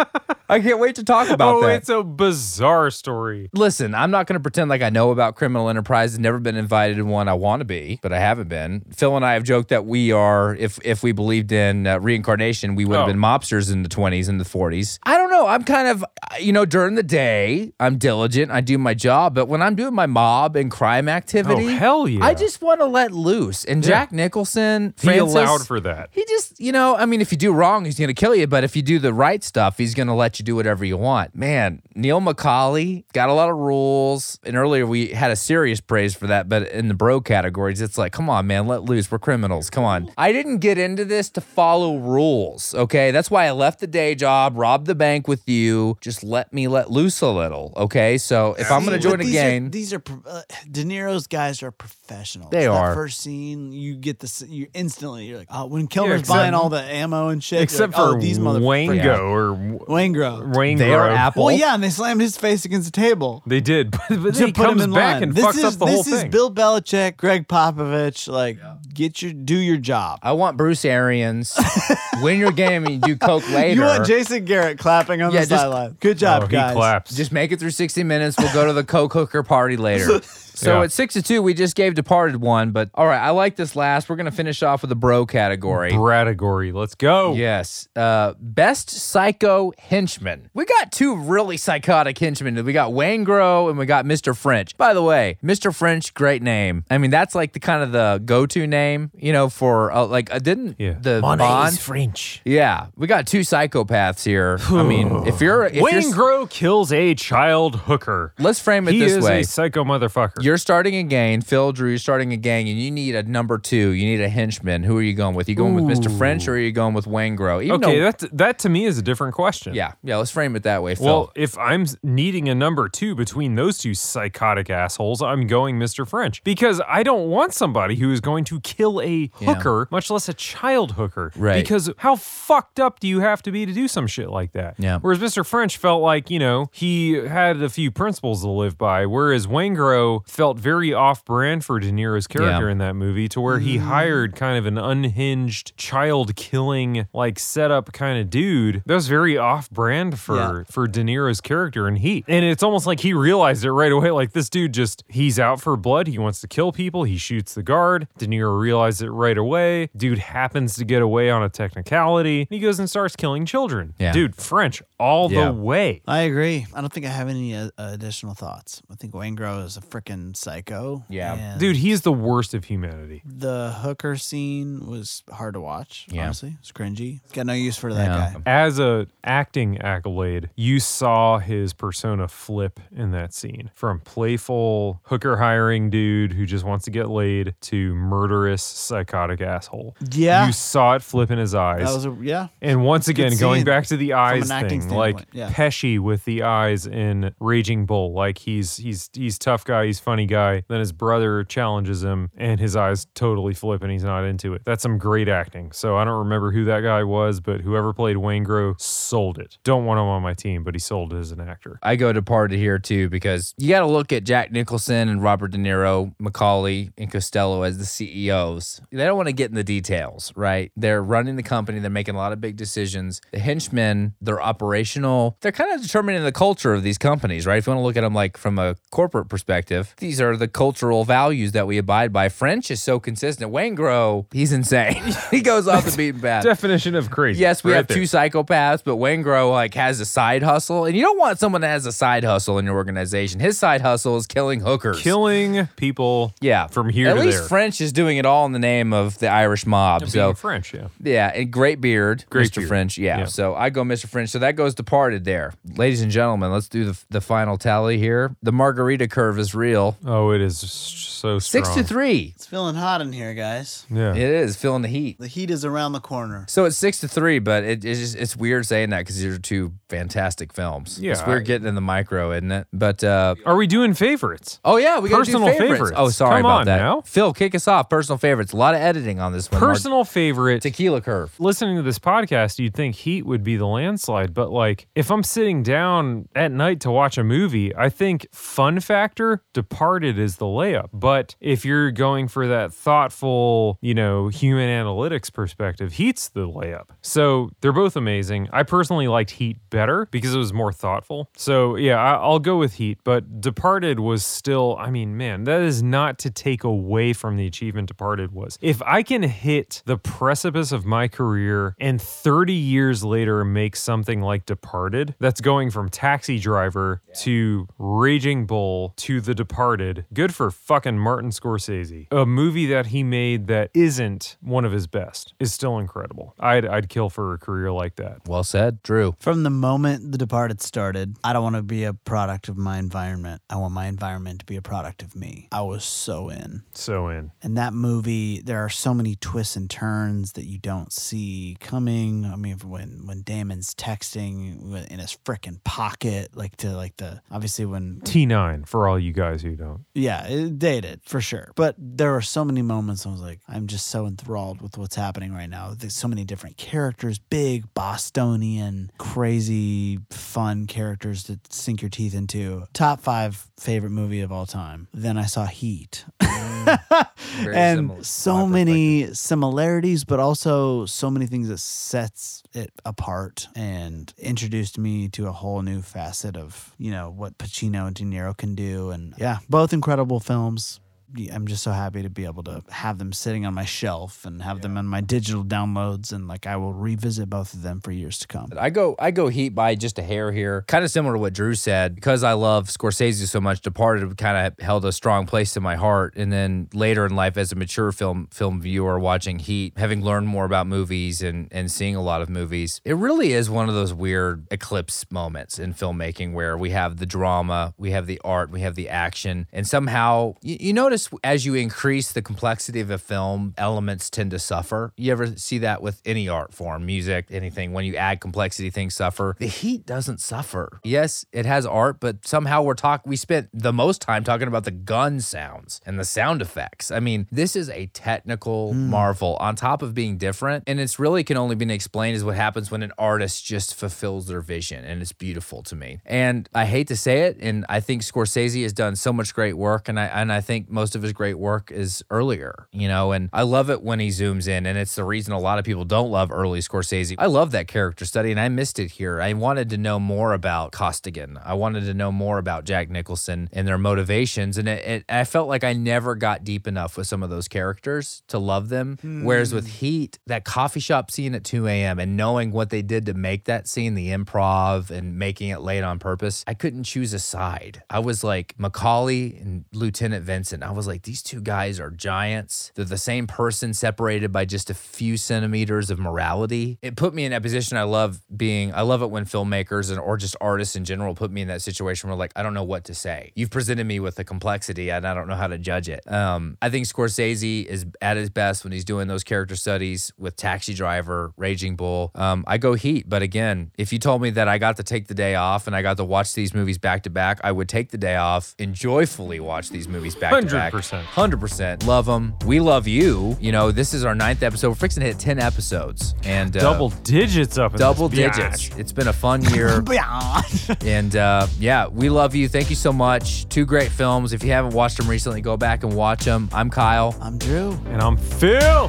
I can't wait to talk about oh, that. it's a bizarre story. Listen, I'm not going to pretend like I know about criminal enterprises. Never been invited to one. I want to be, but I haven't been. Phil and I have joked that we are, if if we believed in uh, reincarnation, we would have Oh. been mobsters in the 20s and the 40s. I don't know. I'm kind of, you know, during the day, I'm diligent. I do my job, but when I'm doing my mob and crime activity, Oh, hell yeah. I just want to let loose. And Jack Nicholson, He allowed for that. He just, you know, I mean, if you do wrong, he's going to kill you. But if you do the right stuff, he's going to let you do whatever you want. Man, Neil McCauley got a lot of rules. And earlier we had a serious praise for that. But in the bro categories, it's like, come on, man, let loose. We're criminals. Come on. I didn't get into this to follow rules. Okay. That's why I left the day job, robbed the bank with you. Just let me let loose a little. Okay. So if I'm going to join a these gang. Are, these are uh, De Niro's guys are professionals. They that are. First scene, you get this. You instantly, you're like, oh, when Kilmer's except- buying all the ammo and shit. Except like, oh, for these motherfuckers. Wango or Wango. Wango. they are Apple. Well, yeah, and they slammed his face against the table. They did, but, but to he put him comes in back line. and this fucks is, up the whole thing. this is thing. Bill Belichick, Gregg Popovich. Like, get your do your job. I want Bruce Arians. win your game and you do coke later. You want Jason Garrett clapping on Yeah, the just- sideline. Good job, oh, he guys. claps. Just make it through 60 minutes. We'll go to the Coke Hooker party later. So Yeah. at six to two, we just gave Departed one. But all right, I like this last. We're gonna finish off with the bro category. Category, Let's go. Yes. Uh, best psycho henchman. We got two really psychotic henchmen. We got Waingro and we got Mr. French. By the way, Mr. French, great name. I mean, that's like the kind of the go-to name, you know, for uh, like uh, didn't Yeah. the Bond. French. Yeah, we got two psychopaths here. I mean, if you're if you're, Waingro kills a child hooker. let's frame it He this is way. a psycho motherfucker. You're starting a gang, Phil Drew, you're starting a gang, and you need a number two. You need a henchman. Who are you going with? You going with Mr. French or are you going with Waingro? Even okay, though- that that to me is a different question. yeah, yeah. Let's frame it that way, Phil. Well, if I'm needing a number two between those two psychotic assholes, I'm going Mr. French because I don't want somebody who is going to kill a Yeah. hooker, much less a child hooker. Right. Because how fucked up do you have to be to do some shit like that? Yeah. Whereas Mr. French felt like, you know, he had a few principles to live by, whereas Waingro felt very off brand for De Niro's character Yeah. in that movie to where he hired kind of an unhinged child killing like setup kind of dude that was very off brand for Yeah. for De Niro's character in Heat. And it's almost like he realized it right away like this dude just he's out for blood, he wants to kill people, he shoots the guard. De Niro realized it right away. Dude happens to get away on a technicality. And he goes and starts killing children. Yeah. Dude, French all Yeah. the way. I agree. I don't think I have any uh, additional thoughts. I think Waingro is a freaking psycho. Yeah. and Dude, he's the worst of humanity. The hooker scene was hard to watch. Yeah. Honestly, it's cringy. Got no use for that Yeah. guy. As a acting accolade, you saw his persona flip in that scene from playful hooker hiring dude who just wants to get laid to murderous psychotic asshole. Yeah. You saw it flip in his eyes. That was a yeah. and once again, going back to the eyes an acting thing, like standpoint, yeah. Pesci with the eyes in Raging Bull, like he's he's he's tough guy, he's funny guy. Then his brother challenges him, and his eyes totally flip, and he's not into it. That's some great acting. So I don't remember who that guy was, but whoever played Waingro sold it. Don't want him on my team, but he sold it as an actor. I go Departed here too because you got to look at Jack Nicholson and Robert De Niro, McCauley and Costello as the CEOs. They don't want to get in the details, right? They're running the company, they're making a lot of big decisions. The henchmen, they're operational. They're kind of determining the culture of these companies, right? If you want to look at them like from a corporate perspective, these are the cultural values that we abide by. French is so consistent. Waingro, he's insane. he goes off the beaten path. Definition of crazy. Yes, we right have there. two psychopaths, but Waingro like has a side hustle, and you don't want someone that has a side hustle in your organization. His side hustle is killing hookers. killing people. yeah, from here At to least there. French is doing it all in the name of the Irish mob. So French, yeah. yeah, and great beard, Great Mr. beard. French. Yeah. Yeah. so I go Mr. French. So that goes Departed there, ladies and gentlemen. Let's do the the final tally here. The margarita curve is real. Oh, it is so strong. Six to three. It's feeling hot in here, guys. Yeah. It is feeling the heat. The heat is around the corner. So it's six to three, but it, it's just, it's weird saying that because these are two fantastic films. Yeah, it's weird I- getting in the micro, isn't it? But uh, Are we doing favorites? oh yeah, we got Personal do favorites. favorites. Oh, sorry Come about on that. now. Phil, kick us off. Personal favorites. A lot of editing on this one. Mark. Personal favorite. tequila curve. Listening to this podcast, you'd think Heat would be the landslide, but like if I'm sitting down at night to watch a movie, I think fun factor, Departed is the layup. But if you're going for that thoughtful, you know, human analytics perspective, Heat's the layup. So they're both amazing. I personally liked Heat better because it was more thoughtful. So yeah, I- I'll go with Heat, but Departed was still, I mean, man, that is not to take away from the achievement Departed was. If I can hit the precipice of my career and 30 years later make something like Departed, that's going from Taxi Driver to Raging Bull to The Departed, good for fucking Martin Scorsese. A movie that he made that isn't one of his best is still incredible. I'd, I'd kill for a career like that. Well said, Drew. From the moment The Departed started, I don't want to be a product of my environment. I want my environment to be a product of me. I was so in. So in. And that movie, there are so many twists and turns that you don't see coming. I mean, when when Damon's texting in his freaking pocket, like to like the obviously when T9 for all you guys who don't. yeah, it dated for sure. But there are so many moments I was like, I'm just so enthralled with what's happening right now. There's so many different characters, big Bostonian, crazy, fun characters to sink your teeth into. Top five favorite movie of all time. Then I saw Heat. Mm. Very and similar. so many similarities, but also so many things that sets it apart and introduced me to a whole new facet of you know what Pacino and De Niro can do. And yeah, both incredible films. Yeah, I'm just so happy to be able to have them sitting on my shelf and have them on my digital downloads, and like I will revisit both of them for years to come. I go I go Heat by just a hair here. Kind of similar to what Drew said. Because I love Scorsese so much, Departed kind of held a strong place in my heart. And then later in life, as a mature film film viewer, watching Heat, having learned more about movies and and seeing a lot of movies, it really is one of those weird eclipse moments in filmmaking where we have the drama, we have the art, we have the action, and somehow you, you notice as you increase the complexity of a film, elements tend to suffer. You ever see that with any art form, music, anything? When you add complexity, things suffer. The heat doesn't suffer. Yes, it has art, but somehow we're talking. We spent the most time talking about the gun sounds and the sound effects. I mean, this is a technical hmm. marvel on top of being different, and it's really can only be explained as what happens when an artist just fulfills their vision, and it's beautiful to me. And I hate to say it, and I think Scorsese has done so much great work, and I and I think most of his great work is earlier, you know, and I love it when he zooms in, and it's the reason a lot of people don't love early Scorsese. I love that character study, and I missed it here. I wanted to know more about Costigan. I wanted to know more about Jack Nicholson and their motivations, and it, it, I felt like I never got deep enough with some of those characters to love them. Hmm. Whereas with Heat, that coffee shop scene at 2 a.m. and knowing what they did to make that scene, the improv and making it late on purpose, I couldn't choose a side. I was like McCauley and Lieutenant Vincent. I was like, these two guys are giants. They're the same person separated by just a few centimeters of morality. It put me in that position. I love being, I love it when filmmakers and or just artists in general put me in that situation where like, I don't know what to say. You've presented me with a complexity and I don't know how to judge it. Um, I think Scorsese is at his best when he's doing those character studies with Taxi Driver, Raging Bull. Um, I go Heat, but again, if you told me that I got to take the day off and I got to watch these movies back to back, I would take the day off and joyfully watch these movies back to back 100%. Hundred percent. Love them. We love you. You know, this is our ninth episode. We're fixing to hit ten episodes and uh, Double digits up in double this digits. biatch. It's been a fun year. And uh, yeah, we love you. Thank you so much. Two great films. If you haven't watched them recently, go back and watch them. I'm Kyle. I'm Drew. And I'm Phil.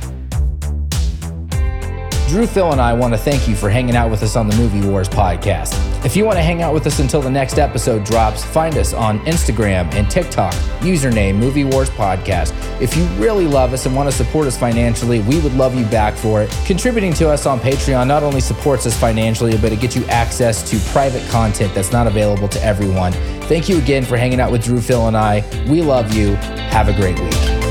Drew, Phil, and I want to thank you for hanging out with us on the Movie Wars podcast. If you want to hang out with us until the next episode drops, find us on Instagram and TikTok, username Movie Wars Podcast. If you really love us and want to support us financially, we would love you back for it. Contributing to us on Patreon not only supports us financially, but it gets you access to private content that's not available to everyone. Thank you again for hanging out with Drew, Phil, and I. We love you. Have a great week.